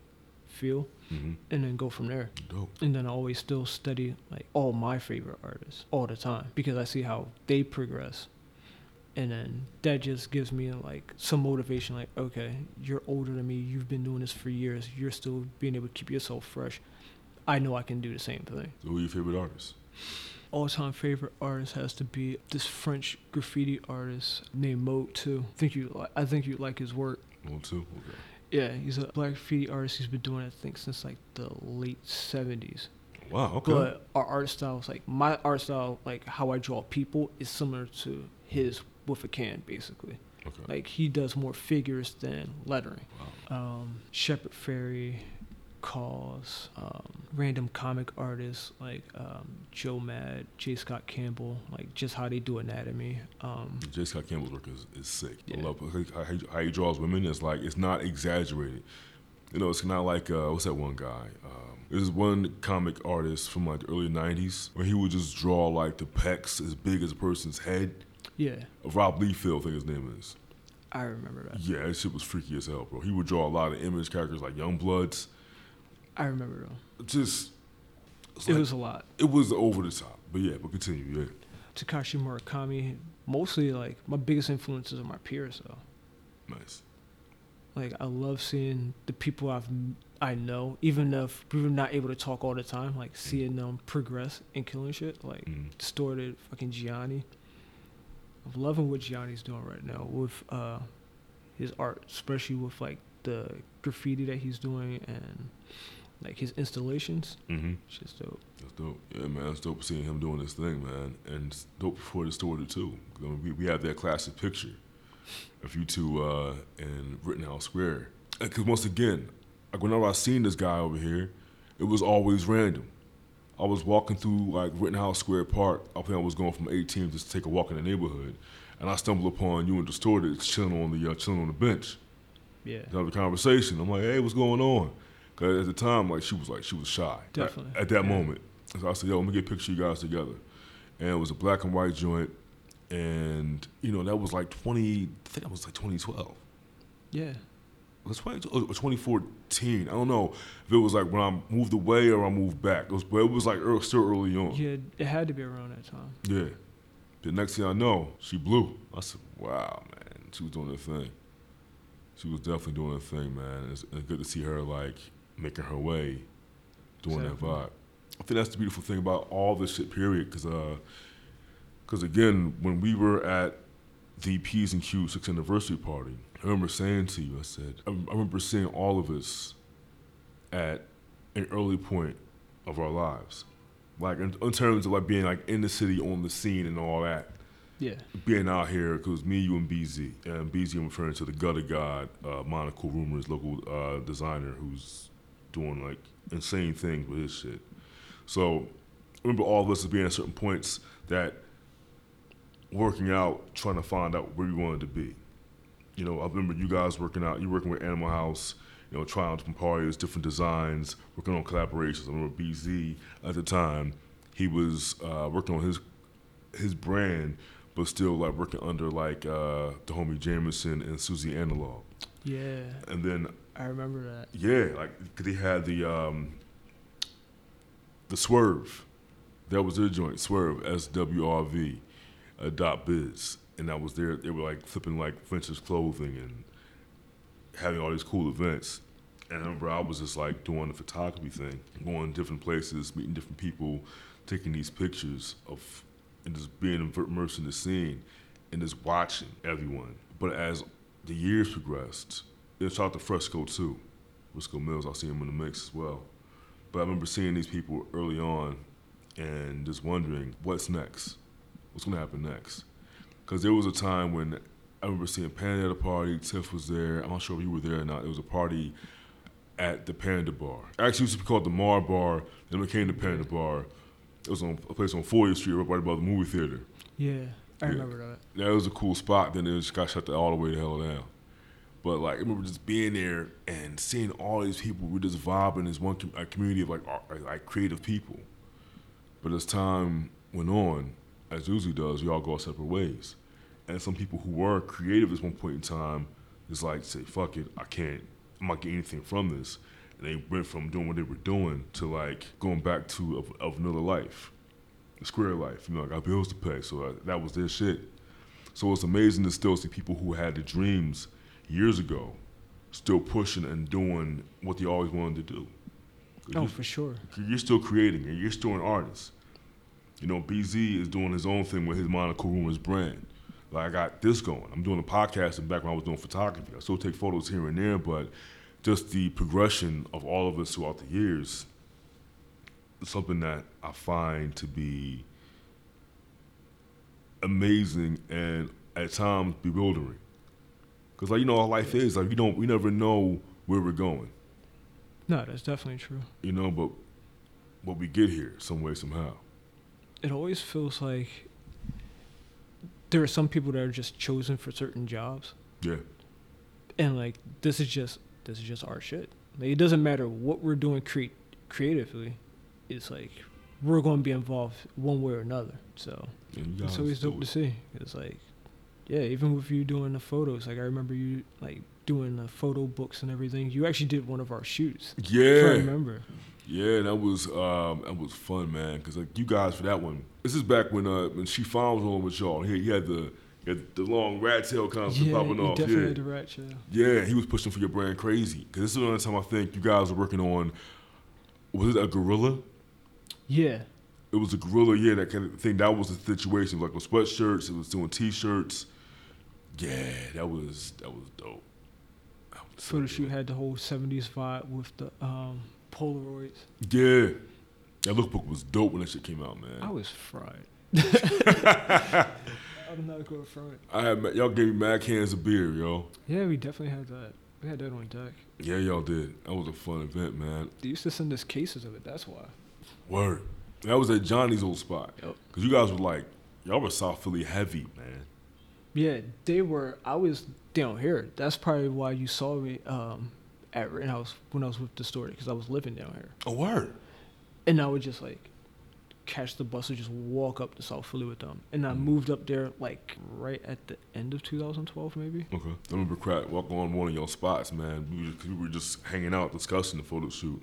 feel, Mm-hmm. and then go from there Dope. and then I always still study like all my favorite artists all the time because I see how they progress. And then that just gives me like some motivation like, okay, you're older than me, you've been doing this for years, you're still being able to keep yourself fresh. I know I can do the same thing. So, who are your favorite artists? All time favorite artist has to be this French graffiti artist named Mode 2. Think you I think you like his work. Mode 2. Okay. Yeah, he's a black graffiti artist. He's been doing it I think since like the late seventies. Wow, okay. But our art style is like my art style, like how I draw people, is similar to his with a can, basically. okay. Like he does more figures than lettering. wow. Um, Shepard Fairey, KAWS, um, random comic artists like um, Joe Mad, J. Scott Campbell, like just how they do anatomy. Um, J. Scott Campbell's work is, is sick. I love how he, how he draws women. It's like it's not exaggerated. You know, it's not like uh, what's that one guy? Um, there's one comic artist from like the early '90s where he would just draw like the pecs as big as a person's head. yeah, Rob Liefeld, I think his name is. I remember that. Yeah, that shit was freaky as hell, bro. He would draw a lot of image characters like Young Bloods. I remember though. Just It like- was a lot. it was over the top. But yeah, but continue. Yeah, Takashi Murakami, mostly like my biggest influences are my peers though. nice. Like I love seeing the people I've I know, even if we're not able to talk all the time, like seeing them progress and killing shit. Like Mm. distorted fucking Gianni. I'm loving what Gianni's doing right now with uh his art, especially with like the graffiti that he's doing and like his installations. Mm-hmm. Shit's dope. That's dope. Yeah, man, it's dope seeing him doing this thing, man, and it's dope for the Distorted too. I mean, we we have that classic picture of you two uh, in Rittenhouse Square. Because once again, like whenever I seen this guy over here, it was always random. I was walking through like Rittenhouse Square Park. I think I was going from 18 just to take a walk in the neighborhood, and I stumbled upon you and Distorted chilling on the uh, chilling on the bench Yeah. to have a conversation. I'm like, hey, what's going on? Cause at the time, like she was like she was shy. At- Definitely. At, that Yeah. moment, so I said, yo, let me get a picture of you guys together. And it was a black and white joint, and you know that was like 20. I think that was like 2012. Yeah. Was 20, or 2014. I don't know if it was like when I moved away or I moved back. It was, but it was like early, still early on. Yeah, it had to be around that time. Yeah. The next thing I know, she blew. I said, wow, man. She was doing her thing. She was definitely doing her thing, man. It's, it's good to see her, like, making her way, doing Exactly. that vibe. I think that's the beautiful thing about all this shit, period. Because, uh, cause again, when we were at the P's and Q 6th anniversary party, I remember saying to you, I said, I, I remember seeing all of us at an early point of our lives like in, in terms of like being like in the city on the scene and all that Yeah. being out here because me you and BZ and BZ I'm referring to the gutter god uh, Monaco Rumors local uh, designer who's doing like insane things with his shit so I remember all of us as being at certain points that working out trying to find out where we wanted to be you know I remember you guys working out you working with Animal House you know, trying different parties, different designs, working on collaborations. I remember BZ at the time, he was uh, working on his his brand, but still like working under like uh, the homie Jameson and Susie Analog. Yeah. And then I remember that. yeah, like cause he had the um, the Swerve, that was their joint, Swerve S W R V, uh, dot biz, and that was there. They were like flipping like vintage clothing and having all these cool events. And I remember I was just like doing the photography thing, going different places, meeting different people, taking these pictures of, and just being immersed in the scene, and just watching everyone. But as the years progressed, it shot to Fresco too. Risco Mills. I see him in the mix as well. But I remember seeing these people early on, and just wondering what's next, what's gonna happen next. Because there was a time when I remember seeing Panda at a party. Tiff was there. I'm not sure if you were there or not. It was a party at the Panda Bar. Actually, it used to be called the Mar Bar. Then it became the Panda Bar. It was on a place on 40th Street, right above the movie theater. Yeah, I Yeah. remember that. That was a cool spot. Then it just got shut the, all the way the hell down. But like, I remember just being there and seeing all these people. We just vibing as one com- a community of like, like creative people. But as time went on, as usually does, we all go our separate ways. And some people who were creative at one point in time, just like say, "Fuck it, I can't. I'm not getting anything from this." And they went from doing what they were doing to like going back to of, of another life, the square life. You know, I got bills to pay, so uh, that was their shit. So it's amazing to still see people who had the dreams years ago, still pushing and doing what they always wanted to do. Oh, for sure. you're still creating and you're still an artist. You know, BZ is doing his own thing with his Monaco Rumors brand. Like I got this going. I'm doing a podcast and back when I was doing photography. I still take photos here and there, but just the progression of all of us throughout the years is something that I find to be amazing and at times bewildering. Cause like you know, how life is like you don't we never know where we're going. No, that's definitely true. You know, but but we get here some way somehow. It always feels like there are some people that are just chosen for certain jobs, Yeah. and like this is just this is just our shit. Like it doesn't matter what we're doing cre- creatively. It's like we're going to be involved one way or another. So it's always do dope to see. It's like, yeah, even with you doing the photos, like I remember you like doing the photo books and everything. You actually did one of our shoots. If I Yeah, remember. yeah, that was um, that was fun, man. Cause like you guys for that one. This is back when uh when Chief Fon was on with y'all. He, he had the he had the long rat tail concept Yeah, popping off. definitely Yeah, the rat show. yeah, he was pushing for your brand crazy. Cause this is the only time I think you guys were working on. Was it a gorilla? Yeah, It was a gorilla, yeah, that kind of thing. That was the situation. Like with sweatshirts, it was doing t-shirts. Yeah, that was that was dope. That was so photo shoot had the whole '70s vibe with the um, Polaroids. Yeah. That lookbook was dope when that shit came out, man. I was fried. I'm not going to front. I had y'all gave me mad cans of beer, yo. Yeah, we definitely had that. We had that on deck. Yeah, y'all did. That was a fun event, man. They used to send us cases of it. That's why. Word. That was at Johnny's old spot. Yep. Cause you guys were like, y'all were South Philly heavy, man. Yeah, they were. I was down here. That's probably why you saw me um, at Rittenhouse when I was with Distorted because I was living down here, A word. and I would just like catch the bus and just walk up to South Philly with them. And I moved up there like right at the end of 2012, maybe. Okay. I remember crack walking on one of your spots, man. We were, cause we were just hanging out discussing the photo shoot.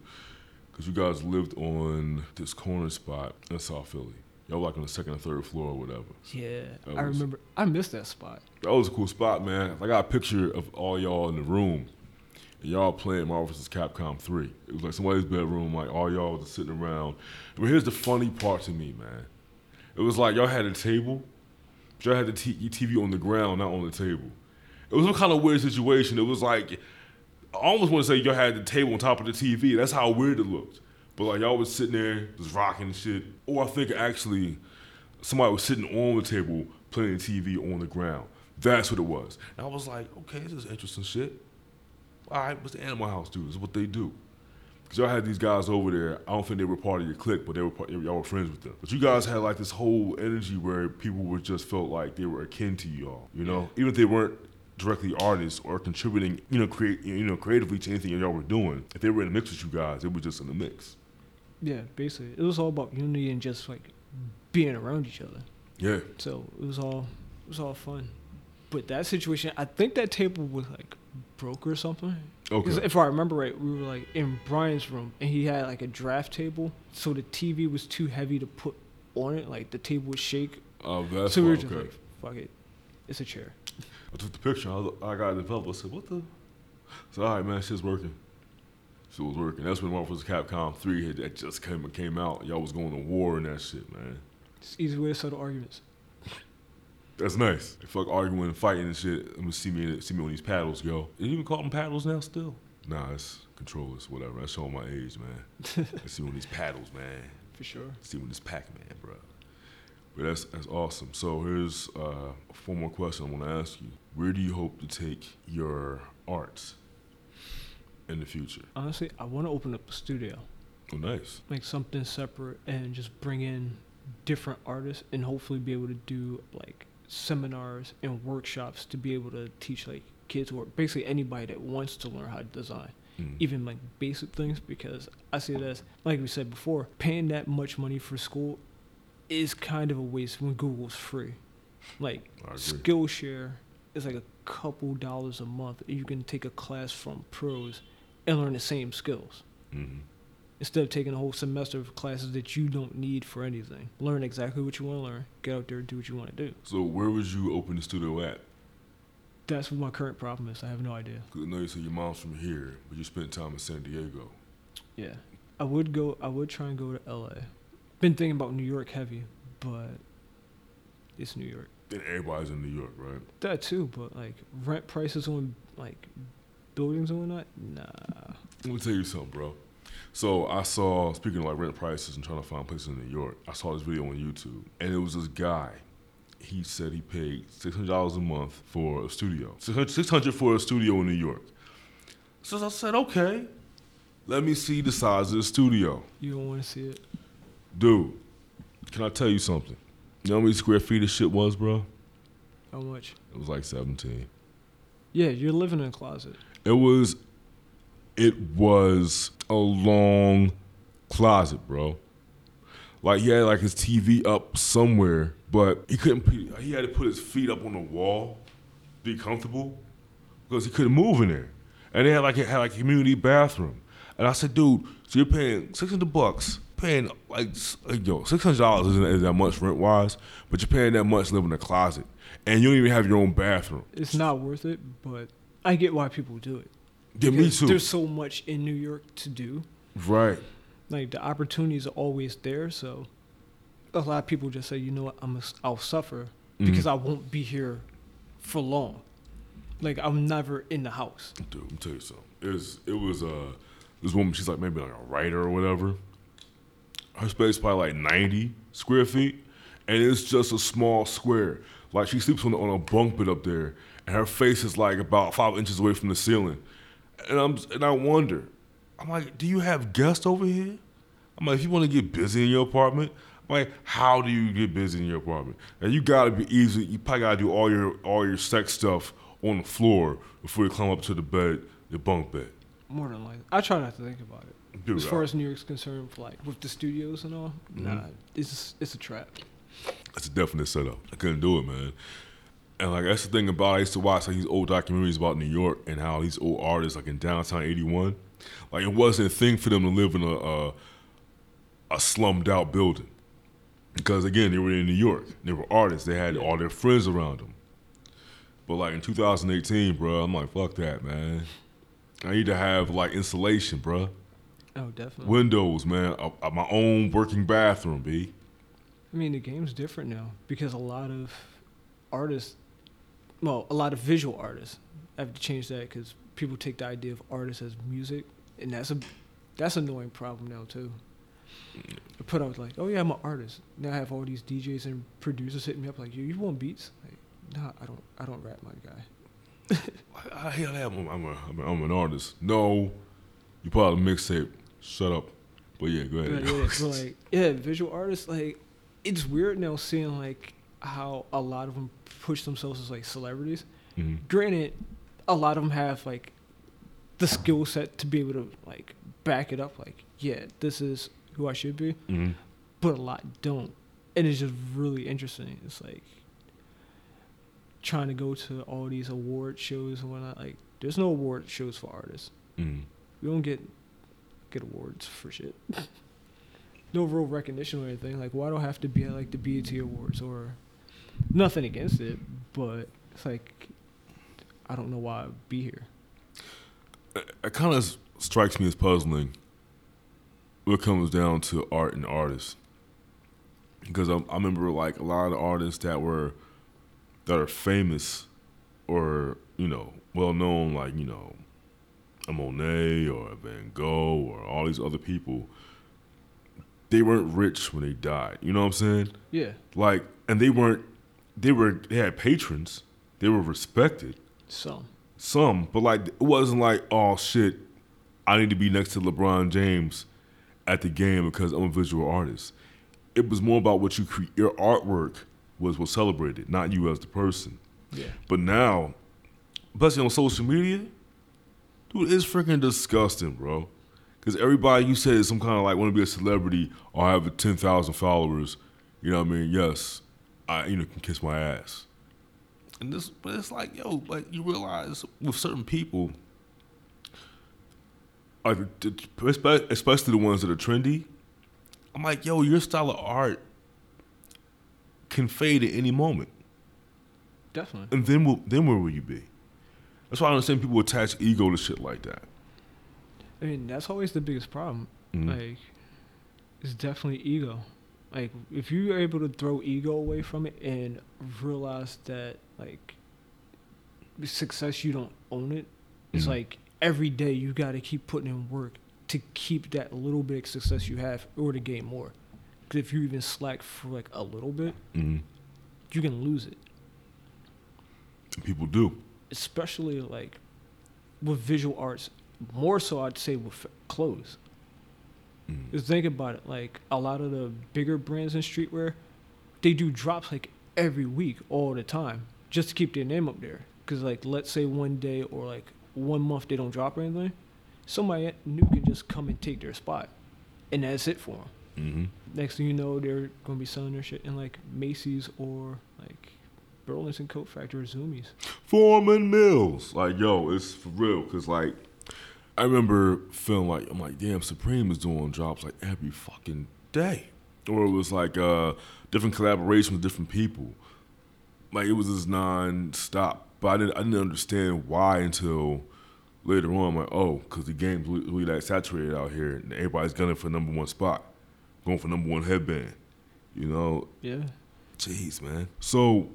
Cause you guys lived on this corner spot in South Philly. Y'all like on the second or third floor or whatever. Yeah, That I was- remember. I missed that spot. That was a cool spot, man. I got a picture of all y'all in the room. And y'all playing Marvel vs. Capcom 3. It was like somebody's bedroom, like all y'all was sitting around. But here's the funny part to me, man. It was like y'all had a table, but y'all had the t- TV on the ground, not on the table. It was some kind of weird situation. It was like, I almost want to say y'all had the table on top of the TV. That's how weird it looked. But like y'all was sitting there, just rocking and shit. Or I think actually somebody was sitting on the table playing TV on the ground. That's what it was. And I was like, okay, this is interesting shit. All right, what's the Animal House do? This is what they do. Because y'all had these guys over there. I don't think they were part of your clique, but they were part, y'all were friends with them. But you guys had like this whole energy where people were just felt like they were akin to y'all. You know, even if they weren't directly artists or contributing, you know, create, you know, creatively to anything y'all were doing. If they were in the mix with you guys, it was just in the mix. Yeah, basically, it was all about unity and just like being around each other. Yeah. So it was all it was all fun. But that situation, I think that table was like broke or something. Okay. if I remember right, we were like in Brian's room, and he had like a draft table, so the TV was too heavy to put on it. Like the table would shake. Uh, that's so we were just okay. like, "Fuck it, it's a chair." I took the picture. I, was- I got it developed. I said, "What the?" I said, "All right, man, shit's working." Shit was working. That's when Marvel vs. Capcom three had that just came came out. Y'all was going to war and that shit, man. It's easy way to settle arguments. That's nice. Fuck arguing and fighting and shit. I'm gonna see me see me on these paddles, yo. You even call them paddles now? Still? Nah, it's controllers, whatever. That's showing my age, man. Let's see one of these paddles, man. For sure. see one of this Pac-Man, bro. But that's that's awesome. So here's uh, four more questions I want to ask you. Where do you hope to take your arts in the future? Honestly, I want to open up a studio, Oh, nice. like something separate, and just bring in different artists, and hopefully be able to do like seminars and workshops to be able to teach like kids or basically anybody that wants to learn how to design. Mm. even like basic things because I see it as like we said before, paying that much money for school is kind of a waste when Google's free. Like Skillshare is like a couple dollars a month. You can take a class from pros and learn the same skills hmm instead of taking a whole semester of classes that you don't need for anything. Learn exactly what you want to learn. Get out there and do what you want to do. So where would you open the studio at? That's what my current problem is. I have no idea. 'Cause I know you said your mom's from here, but you spent time in San Diego. Yeah, I would go. I would try and go to L.A. Been thinking about New York heavy, but it's New York. And everybody's in New York, right? That too, but like rent prices on like buildings and whatnot. Nah. Let me tell you something, bro. So I saw, speaking of like rent prices and trying to find places in New York, I saw this video on YouTube, and it was this guy. He said he paid six hundred dollars a month for a studio. Six hundred for a studio in New York. So I said, okay, let me see the size of the studio, You don't want to see it. dude. Can I tell you something? You know how many square feet this shit was, bro? How much? It was like seventeen. Yeah, you're living in a closet. It was it was a long closet, bro. Like he had like his TV up somewhere, but he couldn't. He had to put his feet up on the wall, be comfortable, because he couldn't move in there. And they had like it had like a community bathroom. And I said, dude, so you're paying six hundred bucks, paying like, yo, six hundred dollars isn't that much rent wise, but you're paying that much live in a closet, and you don't even have your own bathroom. It's not worth it, but I get why people do it. Yeah, me too. There's so much in New York to do. Right. Like the opportunities are always there. So a lot of people just say, you know what, I'm a, I'll suffer because I won't be here for long. Like I'm never in the house. Dude, let me tell you something. It was, it was uh, this woman. She's like maybe like a writer or whatever. Her space probably like ninety square feet, and it's just a small square. Like she sleeps on on a bunk bed up there, and her face is like about five inches away from the ceiling. And I'm and I wonder, I'm like, do you have guests over here? I'm like, if you want to get busy in your apartment, I'm like, how do you get busy in your apartment? And you gotta be easy. You probably gotta do all your all your sex stuff on the floor before you climb up to the bed, your bunk bed. More than likely, I try not to think about it. Dude, as far I- as New York's concerned, like with the studios and all, mm-hmm. nah, it's it's a trap. It's a definite setup. I couldn't do it, man. And like that's the thing about it. I used to watch like these old documentaries about New York and how these old artists like in downtown '81, like it wasn't a thing for them to live in a a, a slummed out building because again they were in New York. They were artists. They had all their friends around them. But like in 2018, bro, I'm like fuck that, man. I need to have like insulation, bro. Oh, definitely. Windows, man. A, a- my own working bathroom, b. I mean, the game's different now because a lot of artists, well, a lot of visual artists have to change that because people take the idea of artists as music, and that's a that's an annoying problem now too. I put out like, oh yeah, I'm an artist. Now I have all these DJs and producers hitting me up like, you, you want beats? Like, nah, I don't, I don't rap, my guy. I, I, hell, I'm, I'm, a, I'm, a, I'm an artist. No, you out a mixtape. Shut up. But yeah, go ahead. But yeah, like yeah, visual artists like it's weird now seeing like how a lot of them push themselves as like celebrities. Mhm. Granted, a lot of them have like the skill set to be able to like back it up. Like yeah, this is who I should be, Mhm. but a lot don't, and it's just really interesting. It's like trying to go to all these award shows and whatnot. Like there's no award shows for artists. Mhm. We don't get get awards for shit. no real recognition or anything. Like, why do I have to be at like the BET Awards or nothing against it, but it's like I don't know why I'd be here. It, it kind of strikes me as puzzling when it comes down to art and artists. Because I, I remember like a lot of the artists that were that are famous or you know well known, like you know a Monet or a Van Gogh or all these other people, they weren't rich when they died. You know what I'm saying? Yeah. Like, and they weren't. They were. They had patrons. They were respected. Some. Some, but like it wasn't like, oh shit, I need to be next to LeBron James at the game because I'm a visual artist. It was more about what you create. Your artwork was was celebrated, not you as the person. Yeah. But now, especially on social media, dude, it's freaking disgusting, bro. Because everybody you say is some kind of like want to be a celebrity or have ten thousand followers. You know what I mean? Yes, I you know can kiss my ass. And this, but it's like yo, like you realize with certain people, like especially the ones that are trendy. I'm like, yo, your style of art can fade at any moment. Definitely. And then, then where will you be? That's why I understand people attach ego to shit like that. I mean, that's always the biggest problem. Mhm. Like, it's definitely ego. Like, if you're able to throw ego away from it and realize that, like, success, you don't own it. It's Mhm. like every day you got to keep putting in work to keep that little bit of success you have or to gain more. Because if you even slack for like a little bit, hmm you can lose it. People do. Especially like with visual arts, more so I'd say with clothes. Mhm. Just think about it. Like a lot of the bigger brands in streetwear, they do drops like every week, all the time, just to keep their name up there. Cause like let's say one day or like one month they don't drop or anything, somebody new can just come and take their spot, and that's it for them. Mm-hmm. Next thing you know, they're gonna be selling their shit in like Macy's or like Burlington Coat Factory or Zumiez. Forman Mills. Like, yo, it's for real. Cause like, I remember feeling like I'm like, damn, Supreme is doing drops like every fucking day, or it was like uh different collaboration with different people. Like it was just non-stop. But I didn't I didn't understand why until later on. I'm like, oh, because the game's really, really like saturated out here, and everybody's gunning for number one spot, going for number one headband. You know, Yeah. Jeez, man. So,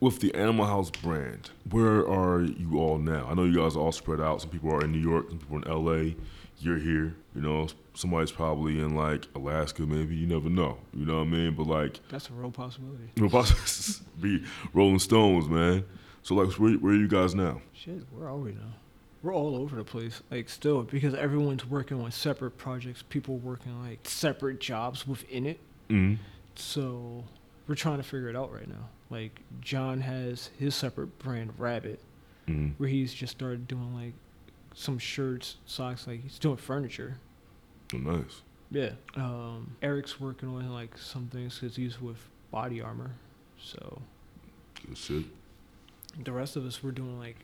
with the Animal House brand, where are you all now? I know you guys are all spread out. Some people are in New York, some people are in LA. You're here. You know, somebody's probably in like Alaska, maybe. You never know. You know what I mean? But like, That's a real possibility. about to be Rolling Stones, man. So, like, where, where are you guys now? Shit, where are we now? We're all over the place, like still, because everyone's working on separate projects. People working like separate jobs within it. Mm-hmm. So we're trying to figure it out right now. Like John has his separate brand, Rabbit, Mm-hmm. where he's just started doing like some shirts, socks. Like he's doing furniture. Oh, nice. Yeah. Um, Eric's working on like some things because he's with Body Armor. So Good shit. the rest of us we're doing like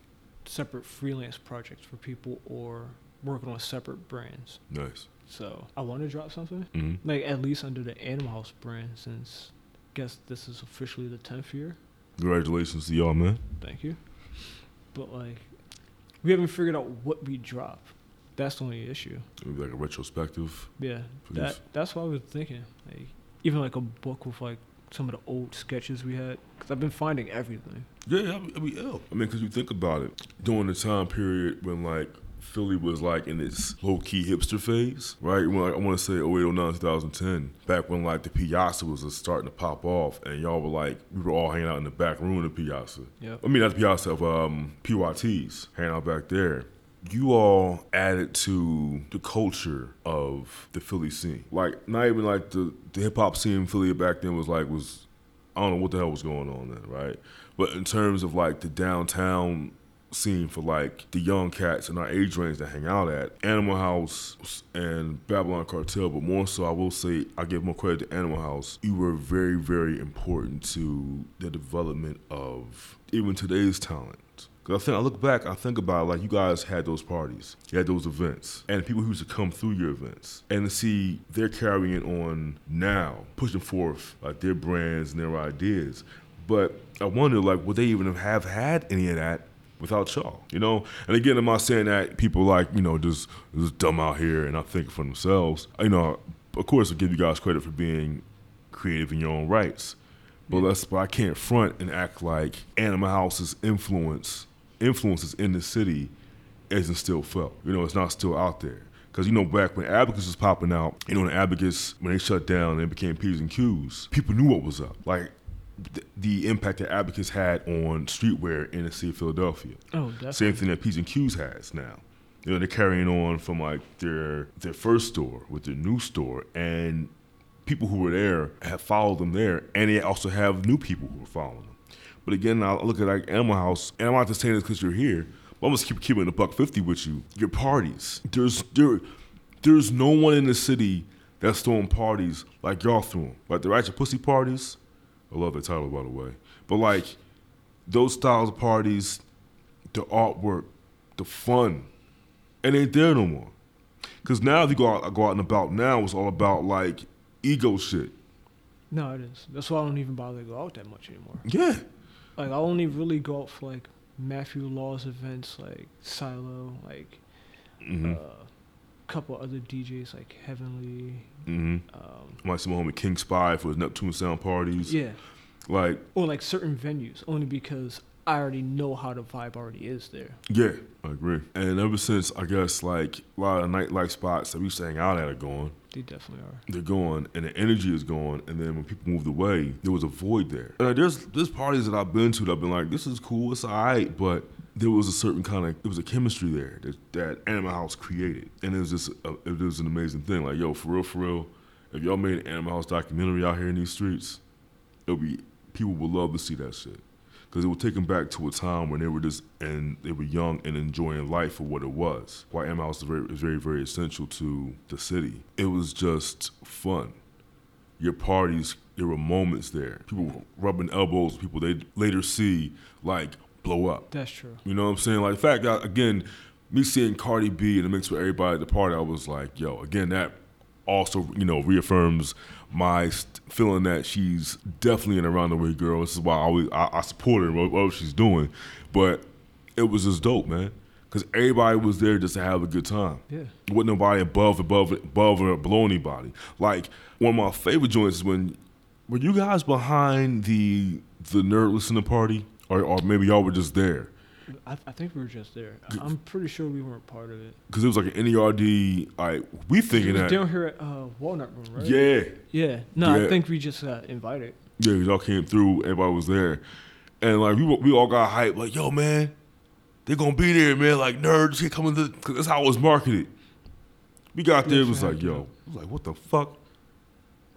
separate freelance projects for people or working on separate brands. Nice. So I want to drop something Mm-hmm. like at least under the Animal House brand since guess this is officially the tenth year. Congratulations to y'all, man. Thank you. But like we haven't figured out what we drop. That's the only issue. Maybe like a retrospective. Yeah, Please. that that's what I was thinking. Like even like a book with like some of the old sketches we had because I've been finding everything. Yeah, I mean, I ill. I mean, because you think about it, during the time period when like Philly was like in its low key hipster phase, right? When like, I want to say 08, 09, 2010, back when like the Piazza was just starting to pop off, and y'all were like, we were all hanging out in the back room of the Piazza. Yep. I mean, not the Piazza of um, PYTs, hanging out back there. You all added to the culture of the Philly scene. Like, not even like the, the hip hop scene in Philly back then was like, was, I don't know what the hell was going on then, right? But in terms of like the downtown scene for like the young cats in our age range that hang out at, Animal House and Babylon Cartel, but more so, I will say, I give more credit to Animal House. You were very, very important to the development of even today's talent. Cause I think I look back, I think about like you guys had those parties, you had those events, and people who used to come through your events, and to see they're carrying it on now, pushing forth like their brands and their ideas. But I wonder, like, would they even have had any of that without y'all? You know? And again, I'm not saying that people like you know just just dumb out here and not thinking for themselves. You know, of course, I give you guys credit for being creative in your own rights. But let's, but I can't front and act like Animal House's influence influences in the city isn't still felt. You know, it's not still out there. Because, you know, back when Abacus was popping out, you know, when Abacus, when they shut down and it became P's and Q's, people knew what was up. Like, th- the impact that Abacus had on streetwear in the city of Philadelphia. Oh, definitely. Same thing that P's and Q's has now. You know, they're carrying on from like their their first store with their new store, and people who were there have followed them there, and they also have new people who are following them. But again, I look at like Animal House, and I'm not just saying this because you're here, but I'm just keep keeping a buck fifty with you. Your parties, there's there, there's no one in the city that's throwing parties like y'all threw them. Like the Ratchet Pussy parties, I love that title by the way. But like those styles of parties, the artwork, the fun, it ain't there no more. Cause now if you go out, go out and about now, it's all about like ego shit. No, it is. That's why I don't even bother to go out that much anymore. Yeah. Like I only really go out for like Matthew Law's events, like Silo, like Mm-hmm. a couple other DJs like Heavenly. mm-hmm. Um, see my homie King Spy for his Neptune Sound parties. yeah, Like, or like certain venues, only because I already know how the vibe already is there. yeah, I agree. And ever since I guess like a lot of nightlife spots that we used hang out at are gone. They definitely are. they're gone and the energy is gone and then when people moved away there was a void there and like, there's there's parties that i've been to that i've been like this is cool it's all right but there was a certain kind of it was a chemistry there that, that animal house created and it was just a, it was an amazing thing like yo for real for real if y'all made an animal house documentary out here in these streets it'll be people would love to see that shit because it would take them back to a time when they were just and they were young and enjoying life for what it was. Why House is very, very, very essential to the city. It was just fun. Your parties, there were moments there. People rubbing elbows, with people they later see like blow up. That's true. You know what I'm saying? Like, in fact, I, again, me seeing Cardi B in the mix with everybody at the party, I was like, yo, again, that also, you know, reaffirms my feeling that she's definitely an around the way girl. This is why I always I, I support her what, what she's doing. But it was just dope, man, because everybody was there just to have a good time. Yeah. Wasn't nobody above, above, above or below anybody. Like one of my favorite joints is when were you guys behind the the nerd listening party, or, or maybe y'all were just there. I, I think we were just there. I- I'm pretty sure we weren't part of it. because it was like an NERD. Like we It thinking was that, down here at uh, Walnut Room, right? yeah, Yeah. No, Yeah. I think we just got invited. Yeah, y'all came through. Everybody was there, and like we we all got hyped. Like yo, man, they're gonna be there, man. Like nerds, they coming to because that's how it was marketed. We got there, it was like yo, it was like what the fuck.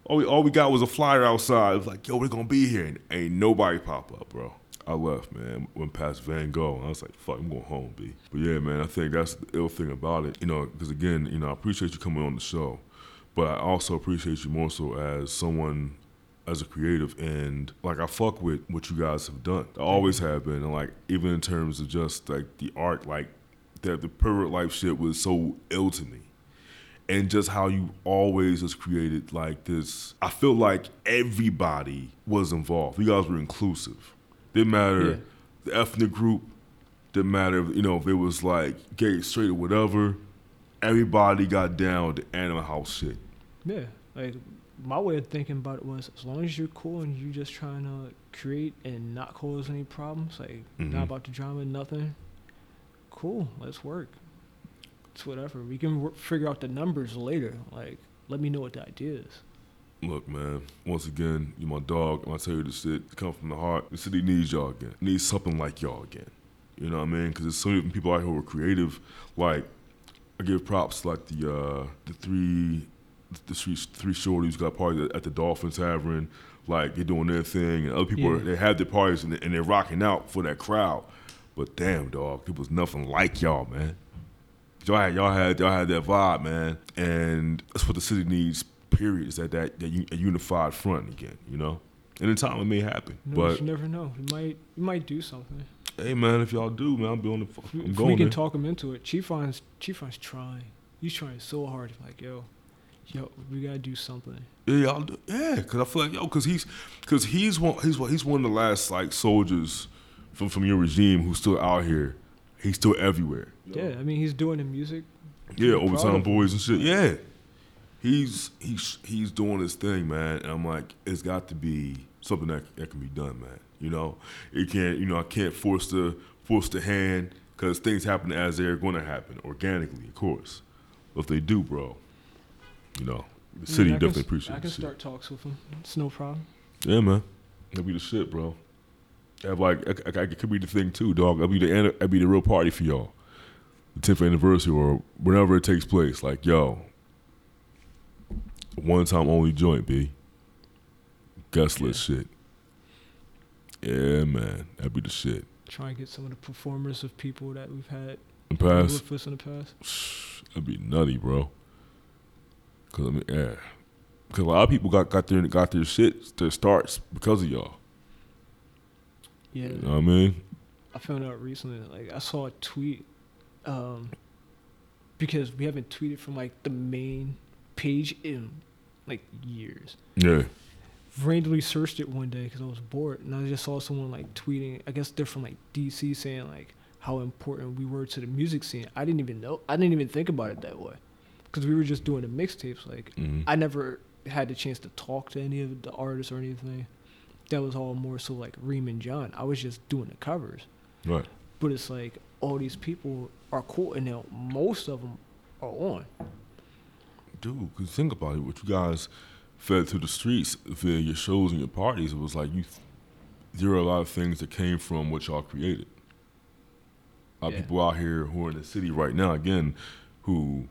All we all we got was a flyer outside. It was like yo, we're gonna be here, and ain't nobody pop up, bro. I left, man. Went past Van Gogh. I was like, fuck, I'm going home, B. But yeah, man, I think that's the ill thing about it. You know, because again, you know, I appreciate you coming on the show, but I also appreciate you more so as someone, as a creative, and like I fuck with what you guys have done. I always have been, and like even in terms of just like the art, like that the pervert life shit was so ill to me and just how you always has created like this. I feel like everybody was involved. You guys were inclusive. Didn't matter Yeah. the ethnic group. Didn't matter, you know, if it was like gay, straight, or whatever. Everybody got down with the Animal House shit. Yeah. Like my way of thinking about it was as long as you're cool and you're just trying to create and not cause any problems, like Mhm. not about the drama, nothing. Cool, let's work. It's whatever. We can wor- figure out the numbers later. Like, let me know what the idea is. Look, man. Once again, you're my dog. And I tell you this shit, come from the heart. The city needs y'all again. Needs something like y'all again. You know what I mean? Because there's so many people out here who are creative. Like, I give props to, like the uh, the three the three three shorties who got parties at the Dolphin Tavern. Like they're doing their thing, and other people are, they have their parties and, they- and they're rocking out for that crowd. But damn, dog, it was nothing like y'all, man. Y'all had y'all had y'all had that vibe, man, and that's what the city needs. Period. Is that that, that a unified front again, you know? And in time it may happen, know, but you never know. You might, you might do something. hey, man, if y'all do, man, I'll be on the. I'm we- if going we can there. talk him into it, Chief Fon's Chief Fon's trying. He's trying so hard. Like, yo, yo, we gotta do something. Yeah, y'all do. Yeah, because I feel like yo, because he's because he's one he's one he's one of the last like soldiers from from your regime who's still out here. He's still everywhere. Yeah, I mean, he's doing the music. Yeah, I'm overtime boys and shit. Yeah, he's he's he's doing his thing, man. And I'm like, it's got to be something that that can be done, man. You know, it can't. You know, I can't force the force the hand because things happen as they're going to happen organically, of course. But if they do, bro, you know, the I city I definitely appreciates I can the city. start talks with him. It's no problem. Yeah, man. That'd be the shit, bro. Have like, I, I, it could be the thing too, dog. That'd be the that'd be the real party for y'all. The 10th anniversary or whenever it takes place. Like, yo, one time only joint, b. Gusless shit. Yeah, man. That'd be the shit. Try and get some of the performers of people that we've had In the past, with us in the past. that'd be nutty, bro. Cause I mean, yeah. Cause a lot of people got got their got their shit their starts because of y'all. Yeah. You know what I mean? I found out recently, like I saw a tweet, um, because we haven't tweeted from like the main page in like years. Yeah. Randomly searched it one day because I was bored, and I just saw someone like tweeting. I guess they're from like DC, saying like how important we were to the music scene. I didn't even know. I didn't even think about it that way, because we were just doing the mixtapes. Like Mhm. I never had the chance to talk to any of the artists or anything. That was all more so like Reem and John. I was just doing the covers. Right. But it's like all these people are cool, and now most of them are on. Dude, cause think about it. What you guys fed to the streets via your shows and your parties, it was like you. There are a lot of things that came from what y'all created. A lot Yeah. of people out here who are in the city right now, again, who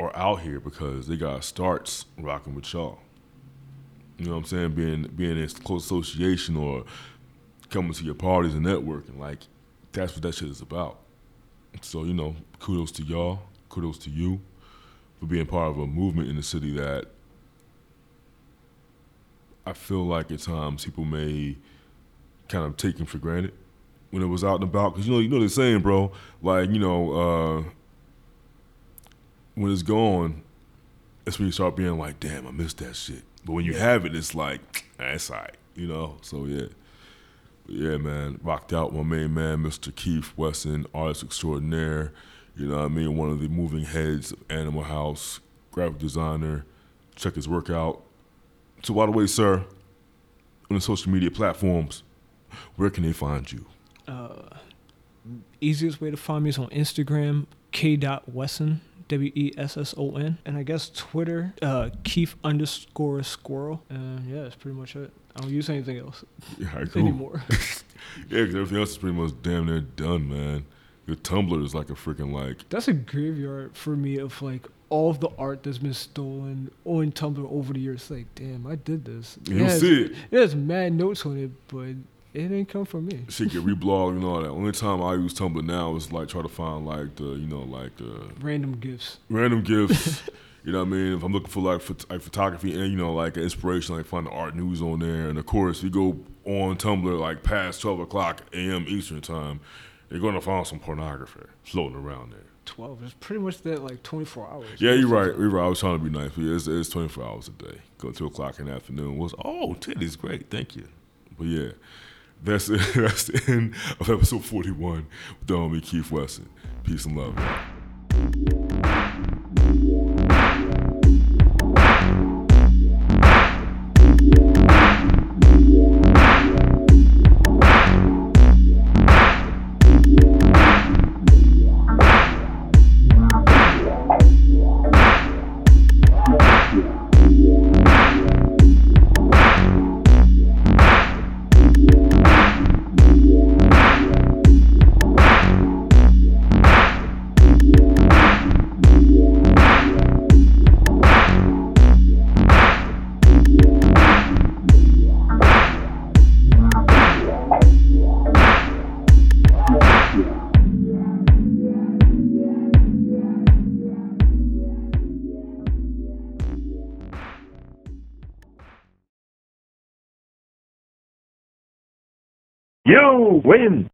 are out here because they got starts rocking with y'all. You know what I'm saying? Being being in close association or coming to your parties and networking, like that's what that shit is about. So you know, kudos to y'all, kudos to you for being part of a movement in the city that I feel like at times people may kind of take him for granted when it was out and about. Because you know, you know the saying, bro. Like you know, uh, when it's gone, that's when you start being like, "Damn, I missed that shit." But when you have it, it's like, "That's alright," you know. So yeah. But yeah, man, rocked out my main man, Mr. Keith Wesson, artist extraordinaire. You know what I mean? One of the moving heads of Animal House, graphic designer. Check his work out. So, by the way, sir, on the social media platforms, where can they find you? Uh, easiest way to find me is on Instagram, k.wesson, W E S S O N, and I guess Twitter, uh, Keith underscore squirrel. And yeah, that's pretty much it. I don't use anything else Yeah, cool. anymore. Yeah, because everything else is pretty much damn near done, man. Your Tumblr is like a freaking like. That's a graveyard for me of like all of the art that's been stolen on Tumblr over the years. Like, damn, I did this. You has- see it. It has mad notes on it, but it didn't come from me. Shit get reblogged and all that. Only time I use Tumblr now is like try to find like the you know like the Random gifts. random gifts. you know what I mean? If I'm looking for like, phot- like photography and you know like inspiration, like find the art news on there. And of course, you go on Tumblr like past 12 o'clock a.m. Eastern time, you're gonna find some pornography floating around there. 12. It's pretty much that like 24 hours. Yeah, you're right. You're right. I was trying to be nice, but it's, it's 24 hours a day. Go two o'clock in the afternoon. Was oh, titties, great, thank you. But yeah, that's it. that's the end of episode 41 with the homie Keith Wesson. Peace and love. You win.